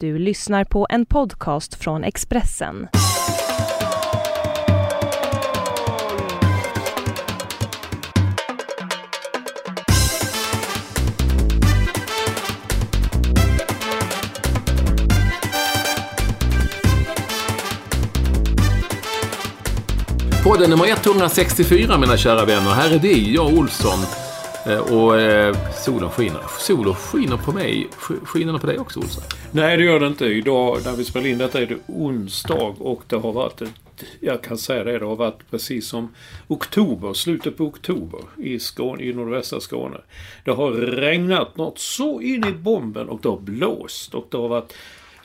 Du lyssnar på en podcast från Expressen. Podden nummer 164 mina kära vänner. Här är vi, jag Olsson. Eh, och eh, solen skiner. Solen skiner på mig. Skiner den på dig också Olsson? Nej, det gör det inte. Idag när vi spelar in detta är det onsdag och det har varit ett, jag kan säga det, det har varit precis som oktober, slutet på oktober i, Skåne, i nordvästra Skåne. Det har regnat något så in i bomben och det har blåst och det har varit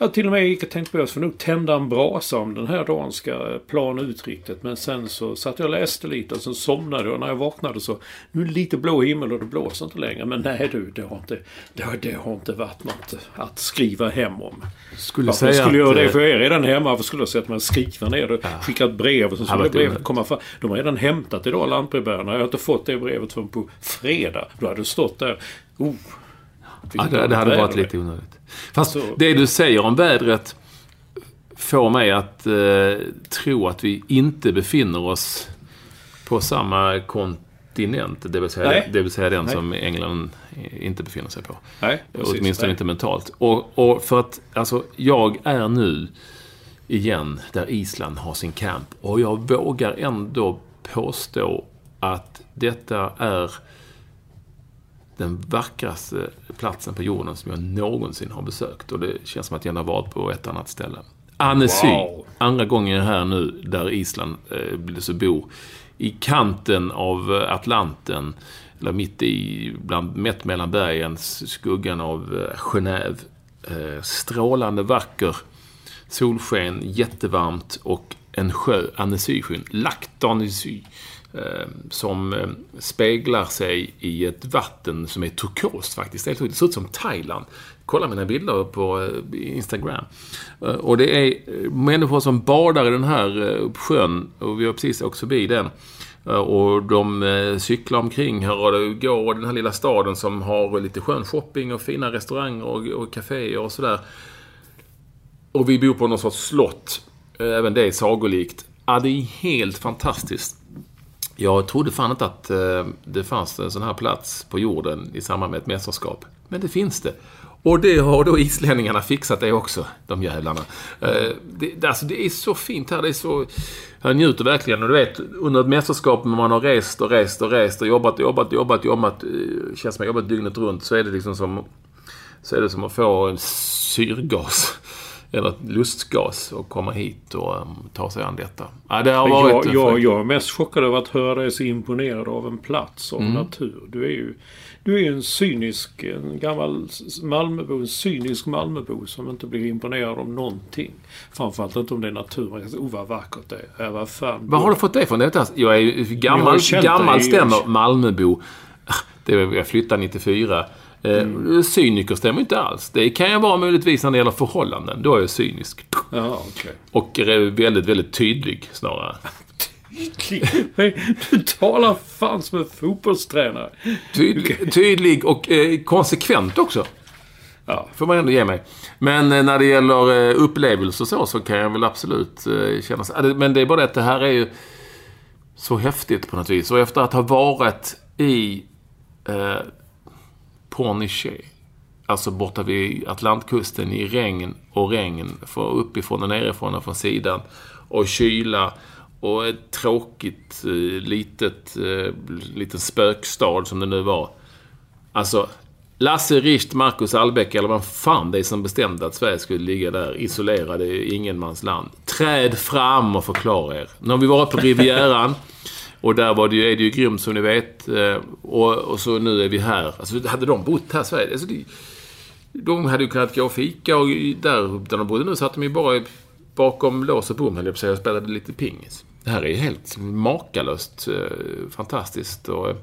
jag till och med gick och tänkte på att jag får nog tända en brasa om den här dagen ska plana ut riktigt. Men sen så satt jag och läste lite och sen somnade jag och när jag vaknade så nu är det lite blå himmel och det blåser inte längre. Men nej du, det har inte, det har, det har inte varit något att skriva hem om. Skulle Varför jag säga skulle att, göra det? eh, För jag är redan hemma. Varför skulle jag sätta mig och skriva ner det? Skicka ett brev och så skulle Ja, det brevet komma fram. De har redan hämtat idag, lantbrevbärarna. Jag har inte fått det brevet förrän på fredag. Då hade det stått där. Oh, Ja, det, det hade varit lite onödigt. Fast Så- det du säger om vädret får mig att eh, tro att vi inte befinner oss på samma kontinent. Det vill säga, Nej. det vill säga den Nej. som England inte befinner sig på. Nej, precis. Åtminstone Nej. inte mentalt. Och, och för att, alltså, jag är nu igen där Island har sin camp. Och jag vågar ändå påstå att detta är den vackraste platsen på jorden som jag någonsin har besökt. Och det känns som att jag har varit på ett annat ställe. Annecy, Wow. andra gången här nu där Island eh, blir så bor. I kanten av eh, Atlanten, eller mitt i, bland, mätt mellan bergen, skuggan av eh, Genève. Eh, strålande vacker, solsken, jättevarmt och en sjö, Annesysjön, Lac d'Annecy, Eh, som eh, speglar sig i ett vatten som är turkost faktiskt. Det ser ut som Thailand. Kolla mina bilder på eh, Instagram. Och det är människor som badar i den här sjön och vi har precis åkt förbi den. Och de cyklar omkring här och det går den här lilla staden som har lite skön shopping och fina restauranger och, och kaféer och sådär. Och vi bor på någon sorts slott. Även det är sagolikt. Ja, det är helt fantastiskt. Jag trodde fan inte att eh, det fanns en sån här plats på jorden i samband med ett mästerskap. Men det finns det. Och det har då islänningarna fixat det också, de jävlarna. Eh, det, alltså, det är så fint här. Det är så... Jag njuter verkligen. Och du vet, under ett mästerskap när man har rest och rest och rest och jobbat och jobbat och jobbat, jobbat. Eh, känns som jag har jobbat dygnet runt. Så är det liksom som... Så är det som att få en syrgas. Eller lustgas och komma hit och um, ta sig an detta. Ja, det har varit... Jag, jag, jag är mest chockad över att höra dig så imponerad av en plats, av Mm. natur. Du är ju du är ju en cynisk, en gammal Malmöbo, en cynisk Malmöbo som inte blir imponerad av någonting. Framförallt inte om det är natur. Man kan säga, oh vad vackert det är. Vad fan. Vad har du fått det ifrån? Det Jag är Jag gammal, gammal stämmer. Malmöbo. Det var, jag flyttade 94. Mm. Cyniker stämmer inte alls. Det kan jag vara möjligtvis när det gäller förhållanden. Då är jag cynisk. Ja, okej. Och är väldigt, väldigt tydlig snarare. Du talar fan som en fotbollstränare. Tydlig, tydlig och eh, konsekvent också. Ja. Får man ändå ge mig. Men eh, när det gäller eh, upplevelser så, så kan jag väl absolut eh, känna så. Det- Men det är bara det att det här är ju så häftigt på något vis. Och efter att ha varit i eh, Pornichet. alltså borta vid Atlantkusten i regn och regn. För uppifrån och nerifrån och från sidan. Och kyla. Och ett tråkigt eh, litet, eh, liten spökstad som det nu var. Alltså, Lasse Richt, Marcus Albeck eller vad fan det är som bestämde att Sverige skulle ligga där isolerade i ingenmansland. Träd fram och förklara er. Nu har vi varit på Rivieran. Och där var det ju, är det ju grymt som ni vet. Eh, och, och så nu är vi här. Alltså hade de bott här i Sverige, alltså, det, de hade ju kunnat gå och fika och där, där de bodde nu satt de ju bara bakom lås och bom höll jag på att säga, och spelade lite pingis. Det här är ju helt makalöst eh, fantastiskt och eh,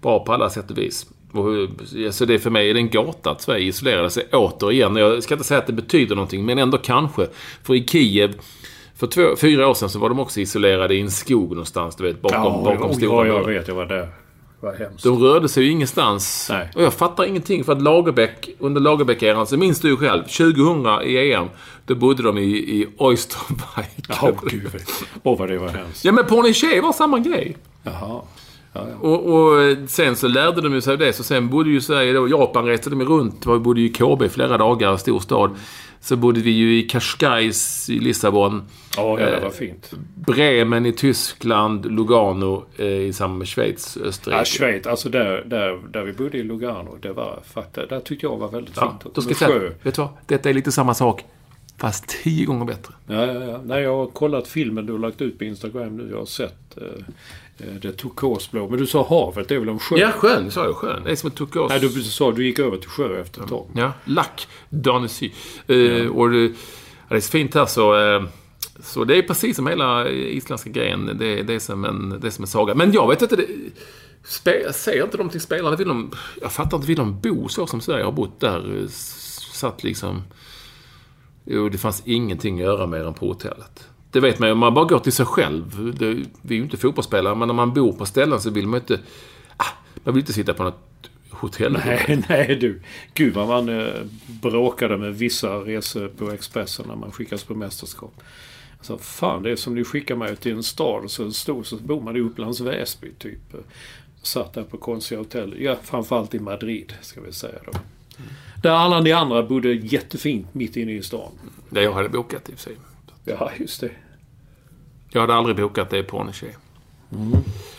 bra på alla sätt och vis. Och, så det för mig är det en gåta att Sverige isolerade sig återigen. Jag ska inte säga att det betyder någonting, men ändå kanske. För i Kiev, för två, fyra år sedan så var de också isolerade i en skog någonstans, du vet, bakom, bakom ja, stora jag murar. vet. Jag var där. De rörde sig ju ingenstans. Nej. Och jag fattar ingenting. För att Lagerbäck, under Lagerbäck-eran, så minns du ju själv. 2000 i EM, då bodde de i, i Oysterbike. Åh, gud. Åh, vad det var hemskt. Ja, men Pornichet var samma grej. Jaha. Ja, ja. Och, och sen så lärde de sig av det. Så sen bodde ju Sverige då, Japan reste de runt. Vi bodde ju i KB i flera dagar, stor stad. Så bodde vi ju i Cascais i Lissabon. Ja, ja, det Eh, var fint. Bremen i Tyskland, Lugano eh, i samband med Schweiz, Österrike. Ja, Schweiz, alltså där, där, där vi bodde i Lugano, det var faktiskt, där tyckte jag var väldigt Ja, fint. då ska säga, sjö. vet du vad? Detta är lite samma sak. Fast tio gånger bättre. Ja, ja, ja. Nej, jag har kollat filmen du har lagt ut på Instagram nu. Jag har sett eh, eh, det turkosblå. Men du sa havet, det är väl en sjö? Ja, sjön sa jag. Sjön. Det är som en turkos. Nej, du sa du gick över till sjö efter ett tag. Ja, lack d'Annecy. Uh, och det, ja, det är så fint här så... eh, så det är precis som hela isländska grejen. Det, det, är, som en, det är som en saga. Men jag vet inte... Det, spe, säger inte de till spelarna? Vill de, jag fattar inte. Vill de bo så som Sverige har bott där? eh, Satt liksom... Jo, det fanns ingenting att göra mer än på hotellet. Det vet man ju om man bara går till sig själv. Det, vi är ju inte fotbollsspelare, men när man bor på ställen så vill man inte... Ah, man vill inte sitta på något hotell. Nej, nej du. Gud vad man eh, bråkade med vissa resor på Expressen när man skickas på mästerskap. Alltså, fan, det är som ni skickar mig till en stad och så stod så bor man i Upplands Väsby typ. Satt där på konstiga hotell. Ja, framförallt i Madrid ska vi säga då. Där alla ni andra bodde jättefint mitt inne i stan. Det jag hade bokat i och för sig. Ja, just det. Jag hade aldrig bokat det på Pornichet.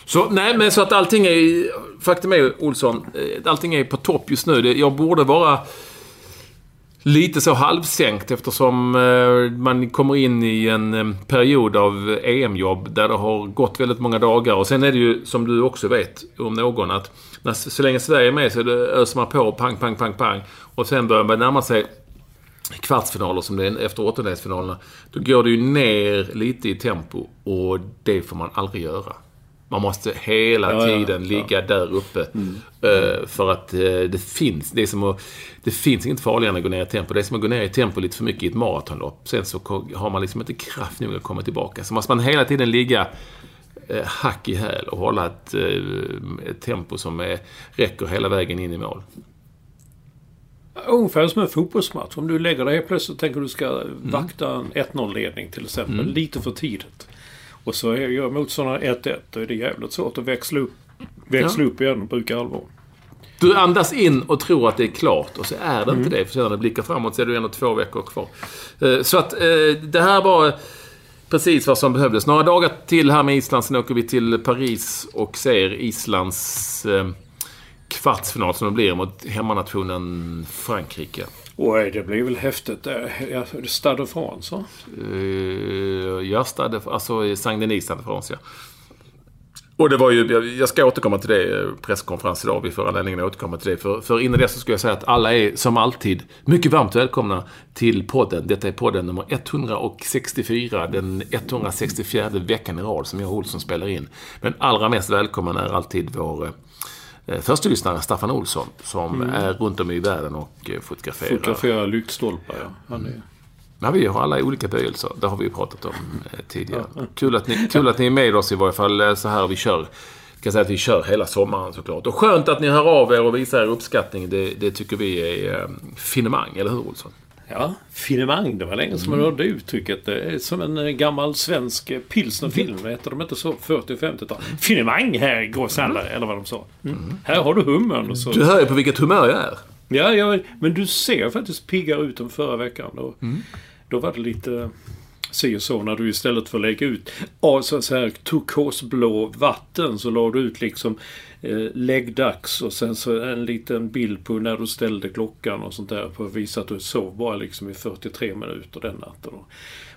Så, nej, men så att allting är... Faktum är, Olsson, eh, allting är på topp just nu. Jag borde vara lite så halvsänkt eftersom eh, man kommer in i en eh, period av EM-jobb där det har gått väldigt många dagar. Och sen är det ju, som du också vet om någon, att när, så länge Sverige är med så öser man på pang, pang, pang, pang. Och sen börjar man närma sig kvartsfinaler som det är efter åttondelsfinalerna. Då går det ju ner lite i tempo och det får man aldrig göra. Man måste hela Ja, ja, tiden ligga där uppe. Eh, för att eh, det finns, det är som att, det finns inget farligare än att gå ner i tempo. Det är som att gå ner i tempo lite för mycket i ett maratonlopp. Sen så har man liksom inte kraft nog att komma tillbaka. Så måste man hela tiden ligga eh, hack i häl och hålla ett, ett tempo som eh, räcker hela vägen in i mål. Ungefär som en fotbollsmatch. Om du lägger dig helt plötsligt och tänker du ska vakta en 1-0-ledning till exempel. Lite för tidigt. Och så gör motståndaren 1-1. Då är det jävligt svårt att växla upp, växla upp igen bruka allvar. Du andas in och tror att det är klart och så är det inte det. För sen när du blickar framåt så är det ändå två veckor kvar. Eh, Så att eh, det här var precis vad som behövdes. Några dagar till här med Island, sen åker vi till Paris och ser Islands eh, kvartsfinal som det blir mot hemmanationen Frankrike. Oj, det blir väl häftigt. där. Ja, Stade de France, va? Uh, ja, Stade, alltså Saint-Denis Stade France, ja. Och det var ju, jag- ska återkomma till det, eh, presskonferens idag. Vi får anledningen att återkomma till det. För, för innan det så ska jag säga att alla är som alltid mycket varmt välkomna till podden. Detta är podden nummer 164, den 164 veckan i rad som jag och Olsson spelar in. Men allra mest välkommen är alltid vår eh, första lyssnare Staffan Olsson som är runt om i världen och eh, fotograferar. Fotografera lyktstolpar, ja. Han är... Ja, vi har alla olika böjelser. Det har vi ju pratat om eh, tidigare. Kul att, ni, kul att ni är med oss i varje fall eh, så här vi kör. Jag kan säga att vi kör hela sommaren såklart. Och skönt att ni hör av er och visar er uppskattning. Det, det tycker vi är eh, finemang, eller hur Olsson? Ja, finemang. Det var länge som man hörde uttrycket. Det är som en eh, gammal svensk eh, pilsnerfilm. Hette de inte så 40 och 50-tal? Finemang här, gåsalla, eller vad de sa. Mm. Här har du hummern. Och så. Du hör ju på vilket humör jag är. Ja, ja, men du ser faktiskt piggare ut än förra veckan. Då, då var det lite si och så när du istället för att lägga ut ja, så så här turkosblå vatten så la du ut liksom eh, läggdags och sen så en liten bild på när du ställde klockan och sånt där för att visa att du sov bara liksom i 43 minuter den natten.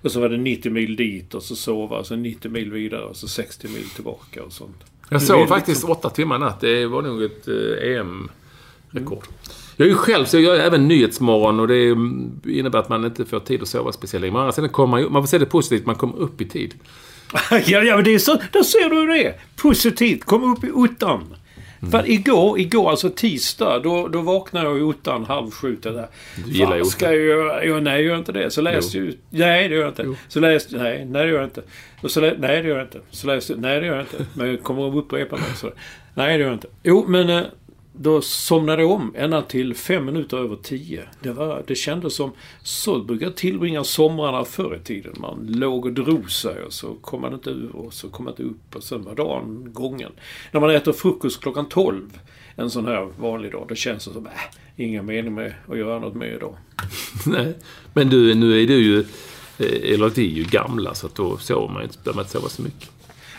Och, så var det 90 mil dit och så sova och så 90 mil vidare och så 60 mil tillbaka och sånt. Jag sov vill faktiskt åtta timmar natt. Det var nog ett eh, EM-rekord. Jag är ju själv, så jag gör även Nyhetsmorgon och det mm, innebär att man inte får tid att sova speciellt länge. Men kommer man man får se det positivt, man kommer upp i tid. Ja, ja, men det är så. Där ser du hur det är. Positivt. Kom upp i ottan. Mm. För igår, igår alltså tisdag, då, då vaknade jag i ottan halv sju. Där. Du gillar Fan, ska jag göra? Ja, nej, jag gör inte det. Så läste jag ut. Nej, det gör jag inte. Så läste Nej, nej, det gör jag inte. Och så lä, nej, det gör jag inte. Så läste Nej, det gör jag inte. Men jag kommer att upprepa mig. Så, nej, det gör jag inte. Jo, men eh, då somnade jag om ända till fem minuter över tio. Det, var, det kändes som... Så brukar jag tillbringa somrarna förr i tiden. Man låg och drog sig och så kom man inte ur och så kom man inte upp och sen var dagen gången. När man äter frukost klockan tolv en sån här vanlig dag, då känns det som äh, ingen mening med att göra något mer idag. Nej. Men du, nu är du ju... eh, Eller vi är ju gamla, så att då sover man inte, behöver man inte sova så mycket.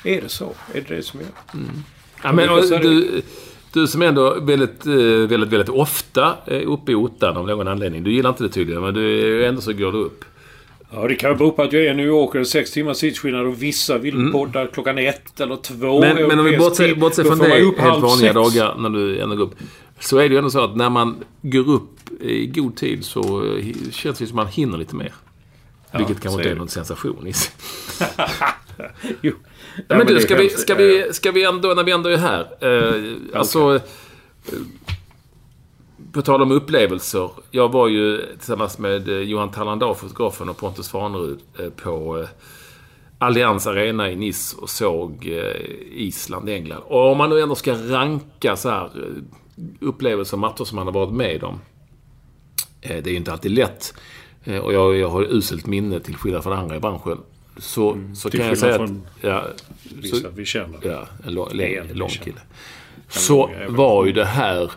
Är det så? Är det det som gör? Ja, men, och, du, du som ändå väldigt, eh, väldigt, väldigt ofta är uppe i ottan av någon anledning. Du gillar inte det tydligen, men du, ändå så går du upp. Ja, det kan bero på att jag är i New York och det är sex timmars tidsskillnad och vissa vill podda klockan ett eller två. Men, men om vi bortser, från det, helt vanliga sex. dagar när du ändå går upp. Så är det ju ändå så att när man går upp i god tid så eh, känns det som man hinner lite mer. Vilket så kanske är inte är någon sensation i. Jo. Ja, men du, ska vi, ska, vi, ska vi ändå, när vi ändå är här. Eh, alltså... eh, På tal om upplevelser. Jag var ju tillsammans med eh, Johan Tallandar, fotografen, och Pontus Farnerud eh, på eh, Allians Arena i Nice och såg eh, Island, England. Och om man nu ändå ska ranka så här eh, upplevelser och matcher som man har varit med om. Eh, det är ju inte alltid lätt. Eh, och jag, jag har uselt minne till skillnad från andra i branschen. Så, så till kan jag säga att... Ja, Vissa så, vi känner. Ja, en lång, lång, lång kille. Så var ju det här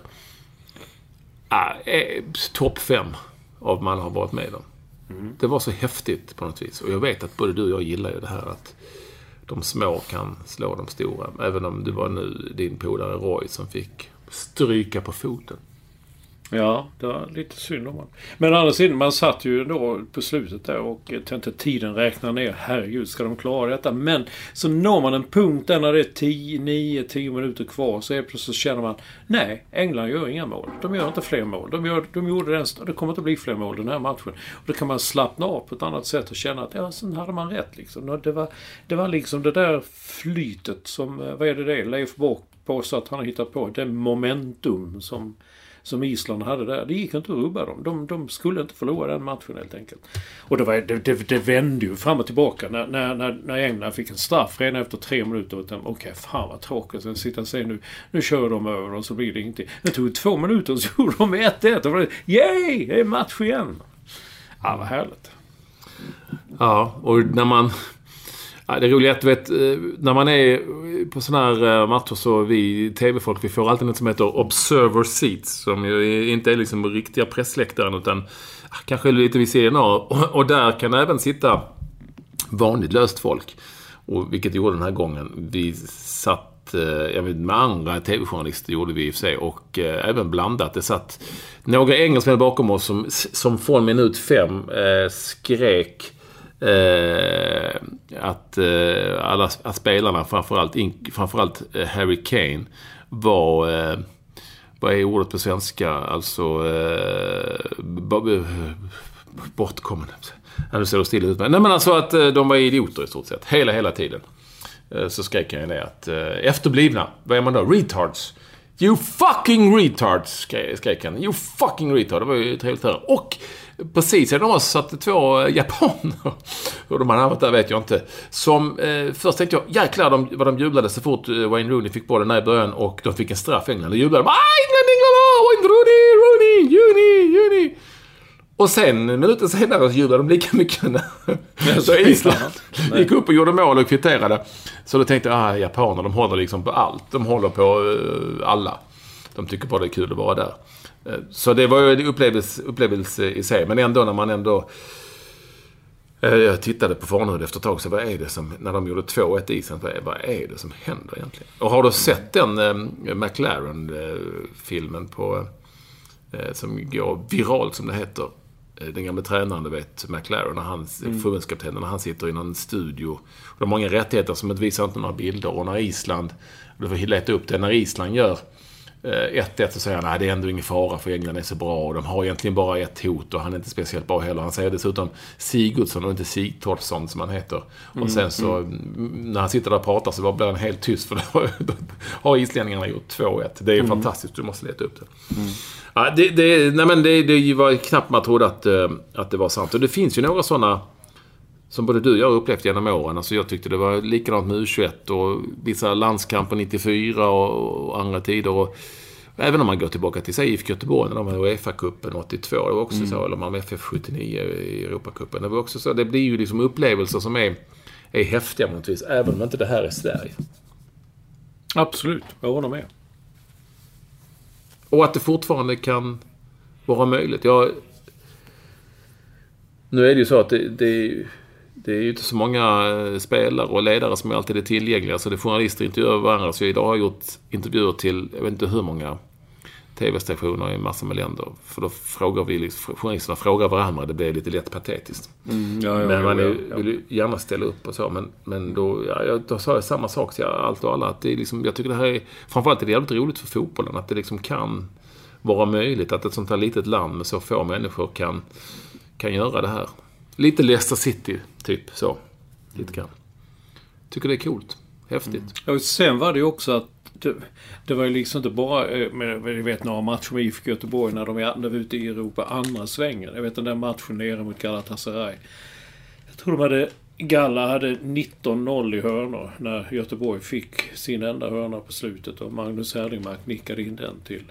eh, topp fem av man har varit med om. Mm. Det var så häftigt på något vis. Och jag vet att både du och jag gillar ju det här att de små kan slå de stora. Även om det var nu din polare Roy som fick stryka på foten. Ja, det var lite synd om honom. Men å andra sidan, man satt ju då på slutet där och tänkte tiden räknar ner. Herregud, ska de klara detta? Men så når man en punkt där när det är 10, 9, 10 minuter kvar. Så helt plötsligt känner man, nej, England gör inga mål. De gör inte fler mål. De, gör, de gjorde den, det kommer inte bli fler mål den här matchen. Och då kan man slappna av på ett annat sätt och känna att, ja, sen hade man rätt liksom. Det var, det var liksom det där flytet som, eh, vad är det det? Leif Bock påstår att han har hittat på. Det momentum som som Island hade där. Det gick inte att rubba dem. De, de skulle inte förlora den matchen helt enkelt. Och det, var, det, det, det vände ju fram och tillbaka när, när, när, när England fick en straff redan efter tre minuter. Okej, okay, Okej, fan vad tråkigt. Sen sitta och säga nu, nu kör de över och så blir det ingenting. Det tog två minuter och så gjorde de 1-1. Och var det, yay! Det är match igen. Ja, vad härligt. Ja, och när man... Ja, det är att du vet, eh, när man är på sådana här eh, matcher så vi TV-folk, vi får alltid något som heter observer seats. Som ju inte är liksom riktiga pressläktaren utan ah, kanske lite vid sidan av. Och, och där kan även sitta vanligt löst folk. Och vilket gjorde den här gången. Vi satt, eh, jag vet, med andra TV-journalister gjorde vi i och för sig. Och eh, även blandat. Det satt några engelsmän bakom oss som, som från minut fem eh, skrek eh, att eh, alla att spelarna, framförallt, in, framförallt eh, Harry Kane, var... Eh, vad är ordet på svenska? Alltså... Eh, eh bortkommen. Nu ser det still ut. Nej men alltså att eh, de var idioter i stort sett. Hela, hela tiden. Så skrek han ju det att efterblivna, vad är man då? Retards. You fucking retards! skrek- Skrek han. You fucking retard. Det var ju trevligt att höra. Och precis sedan de satt två japaner. Hur de hade hamnat där vet jag inte. Som eh, först tänkte jag, jäklar de, vad de jublade så fort eh, Wayne Rooney fick bollen där i början och de fick en straff England. Då jublade de. Ah, England, England! Ah, Wayne Rooney, Rooney, Juni, Juni! Och sen minuten senare så jublade de lika mycket när så Island gick upp och gjorde mål och kvitterade. Så då tänkte jag, ah, japaner, de håller liksom på allt. De håller på eh, alla. de tycker bara det är kul att vara där. Eh, så det var ju en upplevelse, upplevelse i sig. Men ändå när man ändå... eh, Jag tittade på Farnerud efter ett tag, så vad är det som... När de gjorde 2-1 i isen, vad är, vad är det som händer egentligen? Och har du sett den eh, McLaren-filmen på... Eh, som går viralt, som det heter. Eh, Den gamla tränaren, du vet, McLaren, när han, förbundskaptenen, när han sitter i någon studio. Och de har många rättigheter som inte visar inte några bilder. Och när Island, du får leta upp det, när Island gör 1-1 så säger han att det är ändå ingen fara för England är så bra och de har egentligen bara ett hot och han är inte speciellt bra heller. Han säger dessutom Sigurdsson och inte Sigthorsson som han heter. Och sen så mm, när han sitter där och pratar så blir han helt tyst för då har islänningarna gjort 2-1. Det är fantastiskt, du måste leta upp det. Ja, det, det, nej men det, det var knappt man trodde att, eh, att det var sant. Och det finns ju några sådana som både du och jag har upplevt genom åren. Alltså jag tyckte det var likadant med U21 och vissa landskamper 94 och, och andra tider. Och, även om man går tillbaka till sig IFK Göteborg när de var i Uefa-cupen 82. Det var också så. Eller var FF 79 i Europacupen. Det var också så. Det blir ju liksom upplevelser som är, är häftiga på något vis. Även om inte det här är Sverige. Absolut, jag håller med. Och att det fortfarande kan vara möjligt. Jag, nu är det ju så att det, det, det är ju inte så många eh, spelare och ledare som alltid är tillgängliga. Så det är journalister intervjuar varandra. Så idag har jag gjort intervjuer till, jag vet inte hur många TV-stationer i massor med länder. För då frågar vi, liksom- journalisterna frågar varandra. Det blir lite lätt patetiskt. Mm, ja, ja, Men ja, man är, vill ju gärna ställa upp och så. Men, men då, ja, jag- då sa jag samma sak till allt och alla. Att det är liksom, jag tycker det här är... Framförallt är det jävligt roligt för fotbollen. Att det liksom kan vara möjligt. Att ett sånt här litet land med så få människor kan, kan göra det här. Lite Leicester City, typ så. Lite grann. Tycker det är coolt. Häftigt. Mm. Och sen var det ju också att det, det var ju liksom inte bara, eh, vet några matcher med IFK Göteborg när de är när är ute i Europa andra svängen. Jag vet den där matchen nere mot Galatasaray. Jag tror de hade, Galla hade 19-0 i hörnor när Göteborg fick sin enda hörna på slutet och Magnus Herdingmark nickade in den till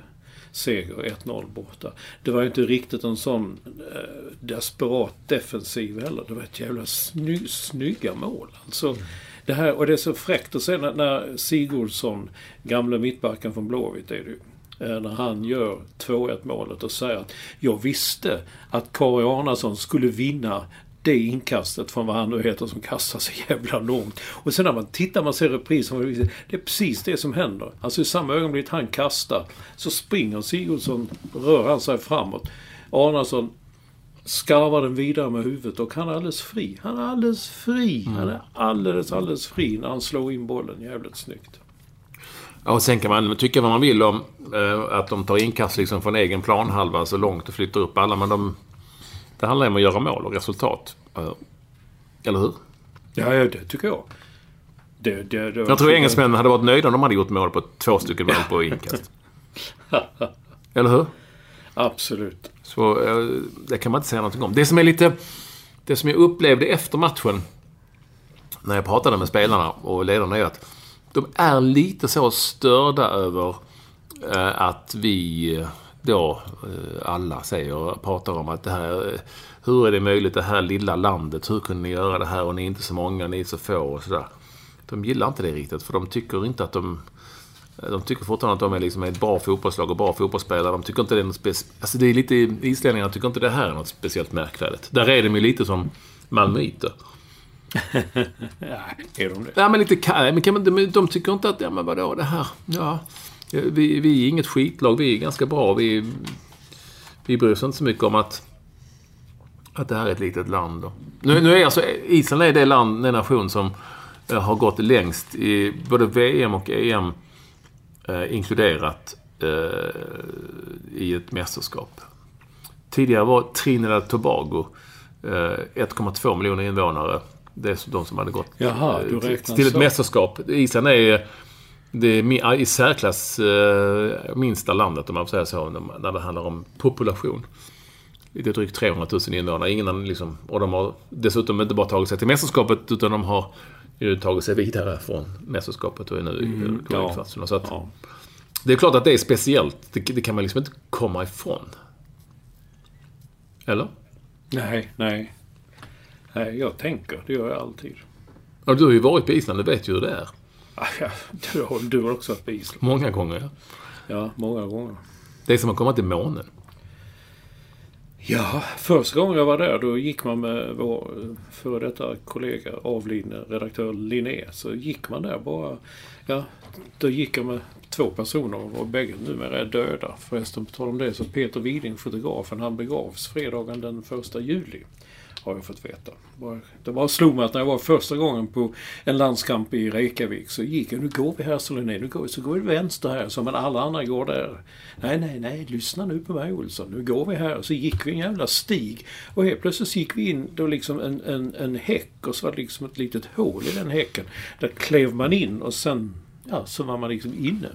seger 1-0 borta. Det var ju inte riktigt en sån eh, desperat defensiv heller. Det var ett jävla sny, snygga mål. Alltså, det här, och det är så fräckt att se när, när Sigurdsson, gamla mittbacken från Blåvitt är det ju, eh, när han gör 2-1 målet och säger att jag visste att Kari Arnason skulle vinna det inkastet från vad han nu heter som kastar så jävla långt. Och sen när man tittar, man ser reprisen, det är precis det som händer. Alltså i samma ögonblick han kastar så springer Sigurdsson, rör han sig framåt. Arnason skarvar den vidare med huvudet och han är alldeles fri. Han är alldeles fri. Han är alldeles, alldeles fri när han slår in bollen jävligt snyggt. Ja, och sen kan man tycka vad man vill om eh, att de tar inkast liksom från egen planhalva så långt och flyttar upp alla. Men de, det handlar om att göra mål och resultat. Eh, Eller hur? Ja, ja det tycker jag. Det, det, det Jag tror engelsmännen hade varit nöjda om de hade gjort mål på två stycken mål på inkast. Eller hur? Absolut. Så eh, det kan man inte säga någonting om. Det som är lite... Det som jag upplevde efter matchen när jag pratade med spelarna och ledarna är att de är lite så störda över eh, att vi då eh, alla säger, pratar om att det här... eh, Hur är det möjligt det här lilla landet? Hur kunde ni göra det här och ni är inte så många, ni är så få och sådär. De gillar inte det riktigt för de tycker inte att de... De tycker fortfarande att de är liksom ett bra fotbollslag och bra fotbollsspelare. De tycker inte det är något speciellt... Alltså det är lite... Islänningarna tycker inte det här är något speciellt märkvärdigt. Där är de ju lite som malmöiter. Ja, är de det? Ja, men lite men kan man, de, de tycker inte att, ja men vadå det här, ja. Vi, vi är inget skitlag, vi är ganska bra. Vi, vi bryr oss inte så mycket om att, att det här är ett litet land. Då. Nu, nu är alltså, Island är det land, den nation som eh, har gått längst i både VM och EM eh, inkluderat eh, i ett mästerskap. Tidigare var Trinidad Tobago eh, 1,2 miljoner invånare. Det är de som hade gått Jaha, eh, till- räknar till ett mästerskap. Island är det är i särklass eh, minsta landet, om man får säga så, när- det handlar om population. Lite drygt 300 000 invånare. Ingen liksom, och de har dessutom inte bara tagit sig till mästerskapet, utan de har ju tagit sig vidare från mästerskapet och är nu i mm, ja. Så att, Ja. Det är klart att det är speciellt. Det, det kan man liksom inte komma ifrån. Eller? Nej, nej. Nej, jag tänker. Det gör jag alltid. Ja, du har ju varit på Island, du vet ju hur det är. Du har, du har också varit på Island. Många gånger, ja. Ja, många gånger. Det är som att komma till månen. Ja, första gången jag var där då gick man med vår före detta kollega, avlidne redaktör Linné. Så gick man där bara... Ja, då gick jag med två personer och bägge numera är döda. Förresten, på tal om det så Peter Widing, fotografen, han begravs fredagen den första juli. Har jag fått veta. Det bara slog mig att när jag var första gången på en landskamp i Reykjavik så gick jag, nu går vi här så Linné, nu går vi, så går vi vänster här, så men alla andra går där. Nej, nej, nej, lyssna nu på mig Olsson, nu går vi här. Så gick vi en jävla stig och helt plötsligt så gick vi in då liksom en, en, en häck och så var det liksom ett litet hål i den häcken. Där klev man in och sen, ja, så var man liksom inne.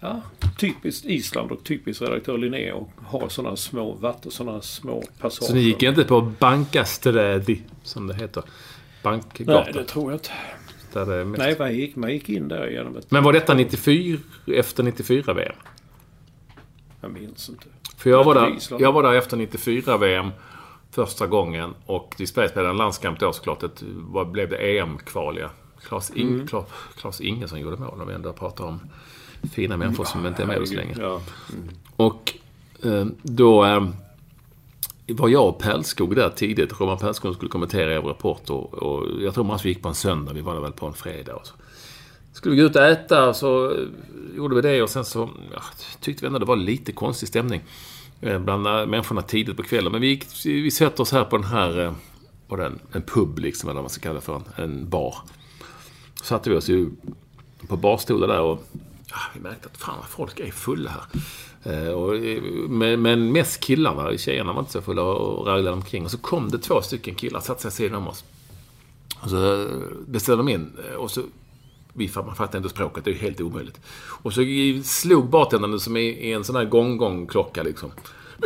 Ja, typiskt Island och typiskt redaktör Linné och ha sådana små vatten, sådana små passager. Så ni gick inte på Bankasträdi, som det heter? Bankgatan? Nej, det tror jag inte. Det mest... Nej, man gick, man gick in där genom ett... Men var detta 94, efter 94 VM? Jag minns inte. För jag var, där, jag var där efter 94 VM första gången och vi spelade en landskamp då såklart. Ett, vad blev det? EM-kval ja. Klas, In, Mm. Klas, Klas Ingesson gjorde mål om vi ändå pratar om fina människor som inte är med oss längre. Ja. Och eh, då eh, var jag och Pärlskog där tidigt. Roman Pärlskog skulle kommentera er rapport. Och, och jag tror man gick på en söndag. Vi var där väl på en fredag. Och så. Skulle vi gå ut och äta så gjorde vi det och sen så ja, tyckte vi ändå det var lite konstig stämning. eh, Bland människorna tidigt på kvällen. Men vi, gick, vi sätter oss här på den här, är det, en, pub liksom, eller vad man ska kalla det för, en, en bar. Satte vi oss ju på barstolar där och ja, vi märkte att fan vad folk är fulla här. Eh, och, men, men mest killarna, tjejerna var inte så fulla och raglade omkring. Och så kom det två stycken killar, satte sig sidan om oss. Och så eh, beställde de in eh, och så vi man fattar inte språket, det är ju helt omöjligt. Och så slog bartendern som i, i en sån här gong-gong-klocka liksom.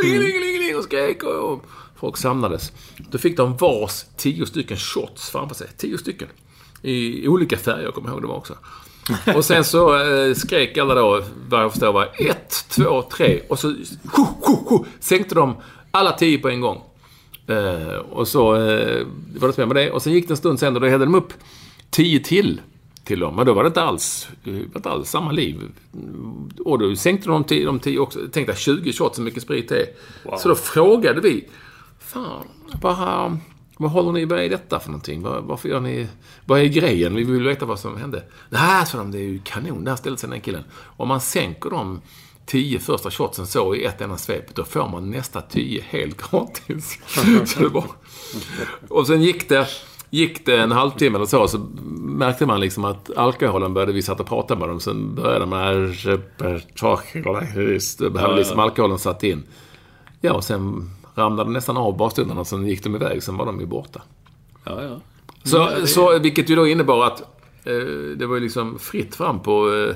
Mm. och skrek och, och folk samlades. Då fick de vars tio stycken shots framför sig. Tio stycken. I olika färger, jag kommer ihåg det var också. Och sen så eh, skrek alla då, vad jag förstår var ett, två, tre och så hu, hu, hu, sänkte de alla tio på en gång. Eh, och så eh, var det så med det. Och sen gick det en stund sen och då hällde de upp tio till till dem. Men då var det inte alls, var inte alls samma liv. Och då sänkte de tio, de tio också. Tänkte 20 shots, så mycket sprit det är. Så då frågade vi. Fan, bara, vad håller ni med i detta för någonting? Var, varför gör ni... Vad är grejen? Vi vill veta vad som hände. Nej, sa de, det är ju kanon. Där ställde sig den killen. Om man sänker de tio första shotsen så i ett enda svep, då får man nästa tio helt gratis. så det var... Och sen gick det, gick det en halvtimme eller så, så märkte man liksom att alkoholen började, vi satt och pratade med dem, sen började man... Då liksom alkoholen satt in. Ja, och sen ramlade nästan av barstundarna och sen gick de iväg, sen var de ju borta. Ja, ja. Så, så, vilket ju då innebar att eh, det var ju liksom fritt fram på... Eh,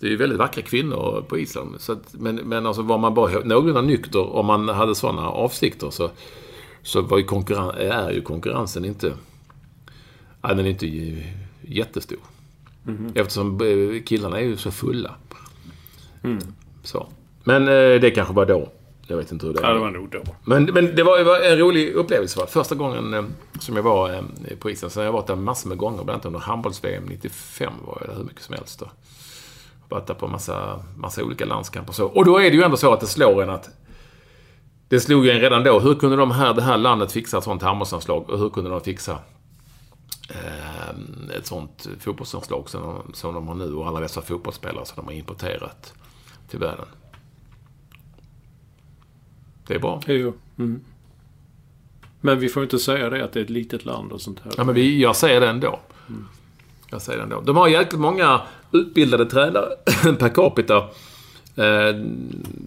det är ju väldigt vackra kvinnor på Island. Så att, men, men alltså var man bara någorlunda nykter, om man hade sådana avsikter så, så var ju konkurren, är ju konkurrensen inte... Ja, den är inte jättestor. Eftersom eh, killarna är ju så fulla. Så. Men eh, det kanske var då. Jag vet inte hur det ja, det var nog då. men, men det var, en rolig upplevelse. Va? Första gången eh, som jag var eh, på isen. Sen har jag varit där massor med gånger. Bland annat under handbolls-VM 95 var jag där hur mycket som helst. Då. Varit där på massa, massa olika landskamper och så. Och då är det ju ändå så att det slår en att... Det slog ju en redan då. Hur kunde de här, det här landet fixa ett sånt handbollslandslag? Och hur kunde de fixa eh, ett sånt fotbollslandslag som de, som de har nu? Och alla dessa fotbollsspelare som de har importerat till världen. Det är bra. Jo. Mm. Men vi får inte säga det att det är ett litet land och sånt här. Ja, men vi, jag säger det ändå. Jag säger det ändå. De har jäkligt många utbildade tränare per capita. Eh,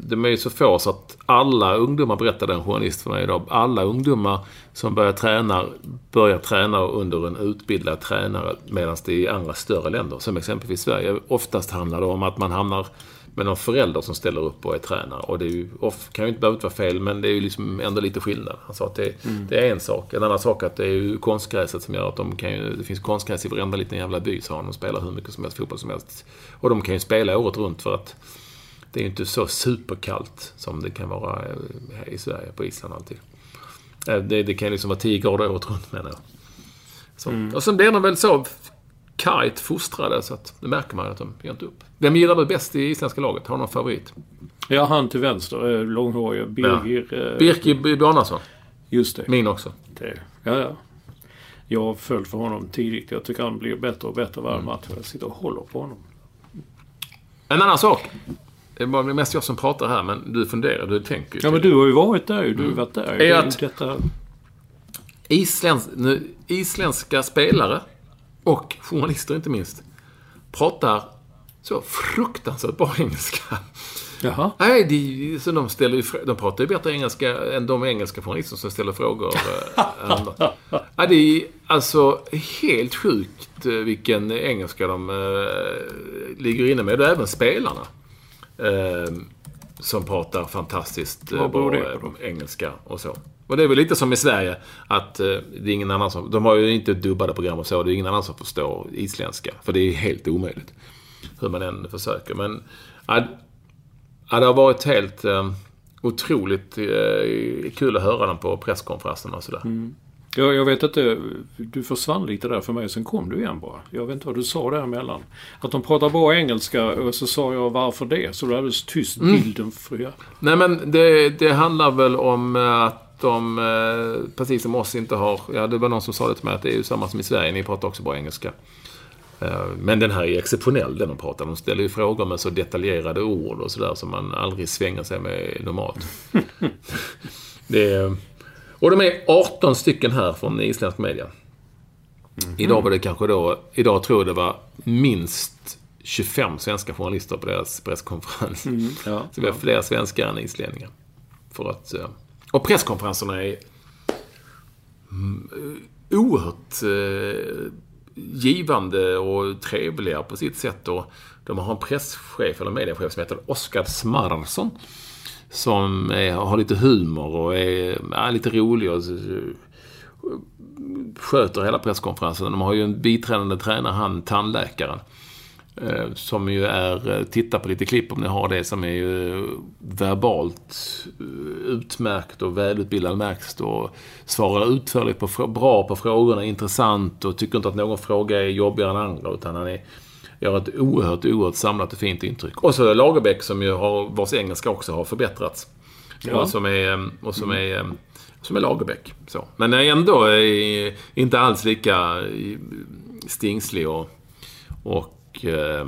De är ju så få så att alla ungdomar, berättade en journalist för mig idag, alla ungdomar som börjar träna, börjar träna under en utbildad tränare medan det är i andra större länder, som exempelvis Sverige, oftast handlar det om att man hamnar med någon förälder som ställer upp och är tränare. Och det är ju, off, kan ju inte behöva inte vara fel, men det är ju liksom ändå lite skillnad. Han sa att det, det är en sak. En annan sak att det är ju konstgräset som gör att de kan ju, det finns konstgräs i varenda liten jävla by, sa han. De spelar hur mycket som helst fotboll som helst. Och de kan ju spela året runt för att det är ju inte så superkallt som det kan vara eh, här i Sverige, på Island alltid. Eh, Det, det kan ju liksom vara 10 grader året runt menar jag. Så. Och sen blir det väl så kargt fostrade så att det märker man att de ger inte upp. Vem gillar du bäst i isländska laget? Har du någon favorit? Ja, han till vänster, eh, långhåriga. Birgir. Ja. Birgir Bjarnason. Just det. Min också. Det, ja, ja. Jag har följt för honom tidigt. Jag tycker han blir bättre och bättre varje Mm. match. Jag sitter och håller på honom. En annan sak. Det är mest jag som pratar här, men du funderar, du tänker. Ja, men du har ju varit där ju. Du har varit där. Är Det att- Detta... Isländska spelare och journalister inte minst pratar så fruktansvärt bra engelska. Jaha. Nej, de, så de, ställer ju, de pratar ju bättre engelska än de engelska journalister som ställer frågor. eh, andra. ja, det är alltså helt sjukt eh, vilken engelska de eh, ligger inne med. Och även spelarna. Eh, som pratar fantastiskt bra engelska och så. Och det är väl lite som i Sverige, att eh, det är ingen annan som... De har ju inte dubbade program och så, det är ingen annan som förstår isländska. För det är helt omöjligt. Hur man än försöker. Men ja, det har varit helt eh, otroligt eh, kul att höra dem på presskonferenserna och sådär. Jag, jag vet inte, du försvann lite där för mig, sen kom du igen bara. Jag vet inte vad du sa däremellan. Att de pratar bra engelska och så sa jag varför det? Så du alldeles tyst Mm. bilden jag. Nej men det, det handlar väl om eh, att de, eh, precis som oss, inte har... Ja, det var någon som sa det till mig att det är ju samma som i Sverige, ni pratar också bra engelska. Eh, Men den här är exceptionell, den de pratar. De ställer ju frågor med så detaljerade ord och sådär som man aldrig svänger sig med normalt. det är, och de är 18 stycken här från isländsk media. Idag var det kanske då, idag tror jag det var minst 25 svenska journalister på deras presskonferens. Ja. Så vi har fler svenskar än islänningar. För att, eh, och presskonferenserna är mm, eh, oerhört eh, givande och trevliga på sitt sätt. Och de har en presschef, eller mediechef, som heter Oskar Smararsson. Som är, har lite humor och är är lite rolig och eh, sköter hela presskonferensen. De har ju en biträdande tränare, han tandläkaren. Eh, Som ju är, eh, titta på lite klipp om ni har det, som är ju verbalt eh, utmärkt och välutbildad märks och svarar utförligt på, bra på frågorna, intressant och tycker inte att någon fråga är jobbigare än andra utan han är, gör ett oerhört, oerhört samlat och fint intryck. Och så Lagerbäck som ju har, vars engelska också har förbättrats. Ja. Och som är, och som är, som är Lagerbäck. Så. Men ändå är inte alls lika stingslig och, och Eh,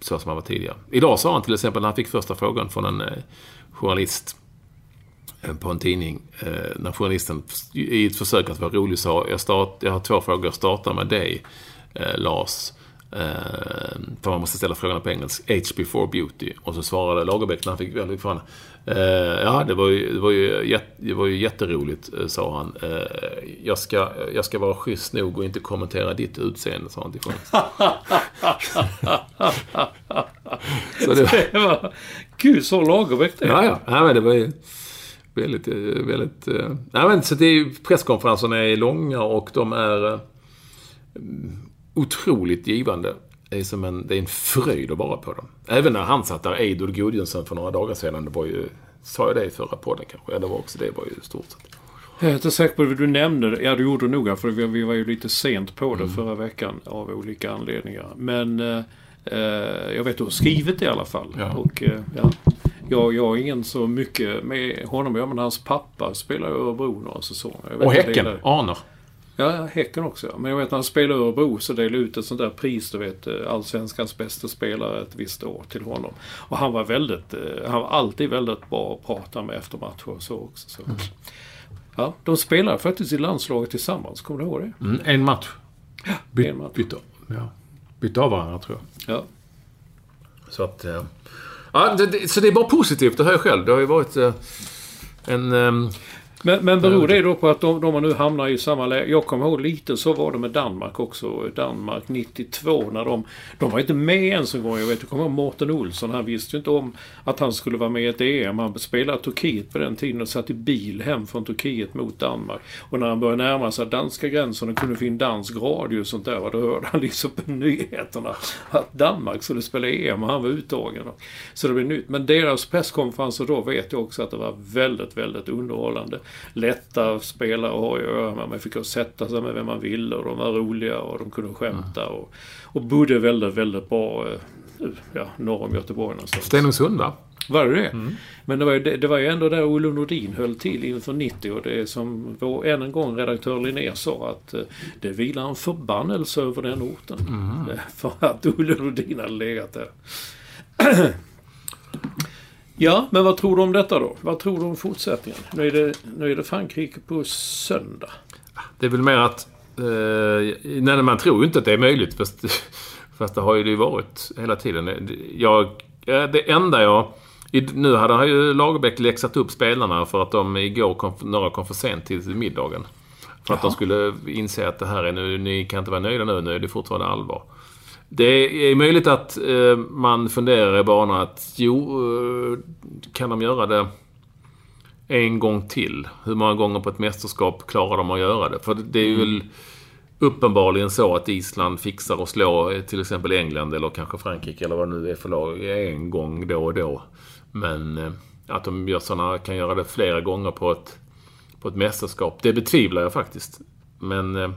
så som han var tidigare. Idag sa han till exempel, när han fick första frågan från en eh, journalist eh, på en tidning, när journalisten i ett försök att vara rolig sa, jag, start, jag har två frågor, jag startar med dig, Lars. För man måste ställa frågorna på engelska. H before beauty. Och så svarade Lagerbäck när han fick frågan. Eh, ja, det var, ju, det, var ju det var ju jätteroligt, eh, sa han. Eh, jag, ska, jag ska vara schysst nog och inte kommentera ditt utseende, sa han till journalisten. så det var, Det var... Gud, så Lagerbäck det. Ja, ja. ja men det var ju väldigt, väldigt... Ja, men så det är presskonferenserna är långa och de är otroligt givande. Det är, som en, det är en fröjd att vara på dem. Även när han satt där, Eidor Gudjonsson, för några dagar sedan. Det var ju... Sa jag det i förra podden kanske? Ja, det var också det. var ju stort sett. Jag är inte säker på vad du nämnde. det. Ja, du gjorde nog för vi, vi var ju lite sent på det Mm. förra veckan av olika anledningar. Men eh, eh, jag vet att du har skrivit det i alla fall. Ja. Och, eh, ja. jag, jag har ingen så mycket med honom göra, men hans pappa spelar i Örebro några säsonger. Och det Häcken, är- Arner. Ja, Häcken också. ja. Men jag vet när han spelade i Örebro så delade ut ett sånt där pris, du vet, eh, allsvenskans bästa spelare ett visst år till honom. Och han var väldigt, eh, han var alltid väldigt bra att prata med efter matcher och så också. Så. Ja, de spelar faktiskt i landslaget tillsammans, kommer du ihåg det? Mm, en match. By, en match. Bytte, ja. bytte av varandra, tror jag. Ja. Så att... eh, Ja, det, det, så det är bara positivt, det hör jag själv. Det har ju varit en... Men, men beror det då på att de, de nu hamnar i samma läge? Jag kommer ihåg lite så var det med Danmark också. Danmark 92 när de... De var inte med ens en gång. Jag vet, jag kommer ihåg Mårten Olsson. Han visste ju inte om att han skulle vara med i ett EM. Han spelade Turkiet på den tiden och satt i bil hem från Turkiet mot Danmark. Och när han började närma sig danska gränsen och kunde få in dansk radio och sånt där. Då hörde han liksom på nyheterna att Danmark skulle spela EM och han var uttagen. Så det blev nytt. Men deras presskonferenser då vet jag också att det var väldigt, väldigt underhållande. Lätta spelare att ha att göra med. Man fick sätta sig med vem man ville och de var roliga och de kunde skämta. Och, och bodde väldigt, väldigt bra eh, ja, norr om Göteborg någonstans. Stenungsund va? Var det det? Mm. Men det var, ju, det, det var ju ändå där Olle Nordin höll till inför 90 och det är som vår, än en gång redaktör Linné sa att eh, det vilar en förbannelse över den orten. Mm. För att Olle Nordin hade legat där. ja, men vad tror du om detta då? Vad tror du om fortsättningen? Nu är det, nu är det Frankrike på söndag. Det är väl mer att... Eh, nej, man tror ju inte att det är möjligt. Fast, fast det har ju det varit hela tiden. Jag, det enda jag nu hade ju Lagerbäck läxat upp spelarna för att de igår kom, några kom för sent till middagen. För att Jaha. de skulle inse att det här är nu, ni kan inte vara nöjda nu, nu är det fortfarande allvar. Det är möjligt att eh, man funderar i banan att jo, eh, kan de göra det en gång till? Hur många gånger på ett mästerskap klarar de att göra det? För det är ju mm. uppenbarligen så att Island fixar att slå eh, till exempel England eller kanske Frankrike eller vad det nu är för lag en gång då och då. Men eh, att de gör såna, kan göra det flera gånger på ett, på ett mästerskap, det betvivlar jag faktiskt. Men eh,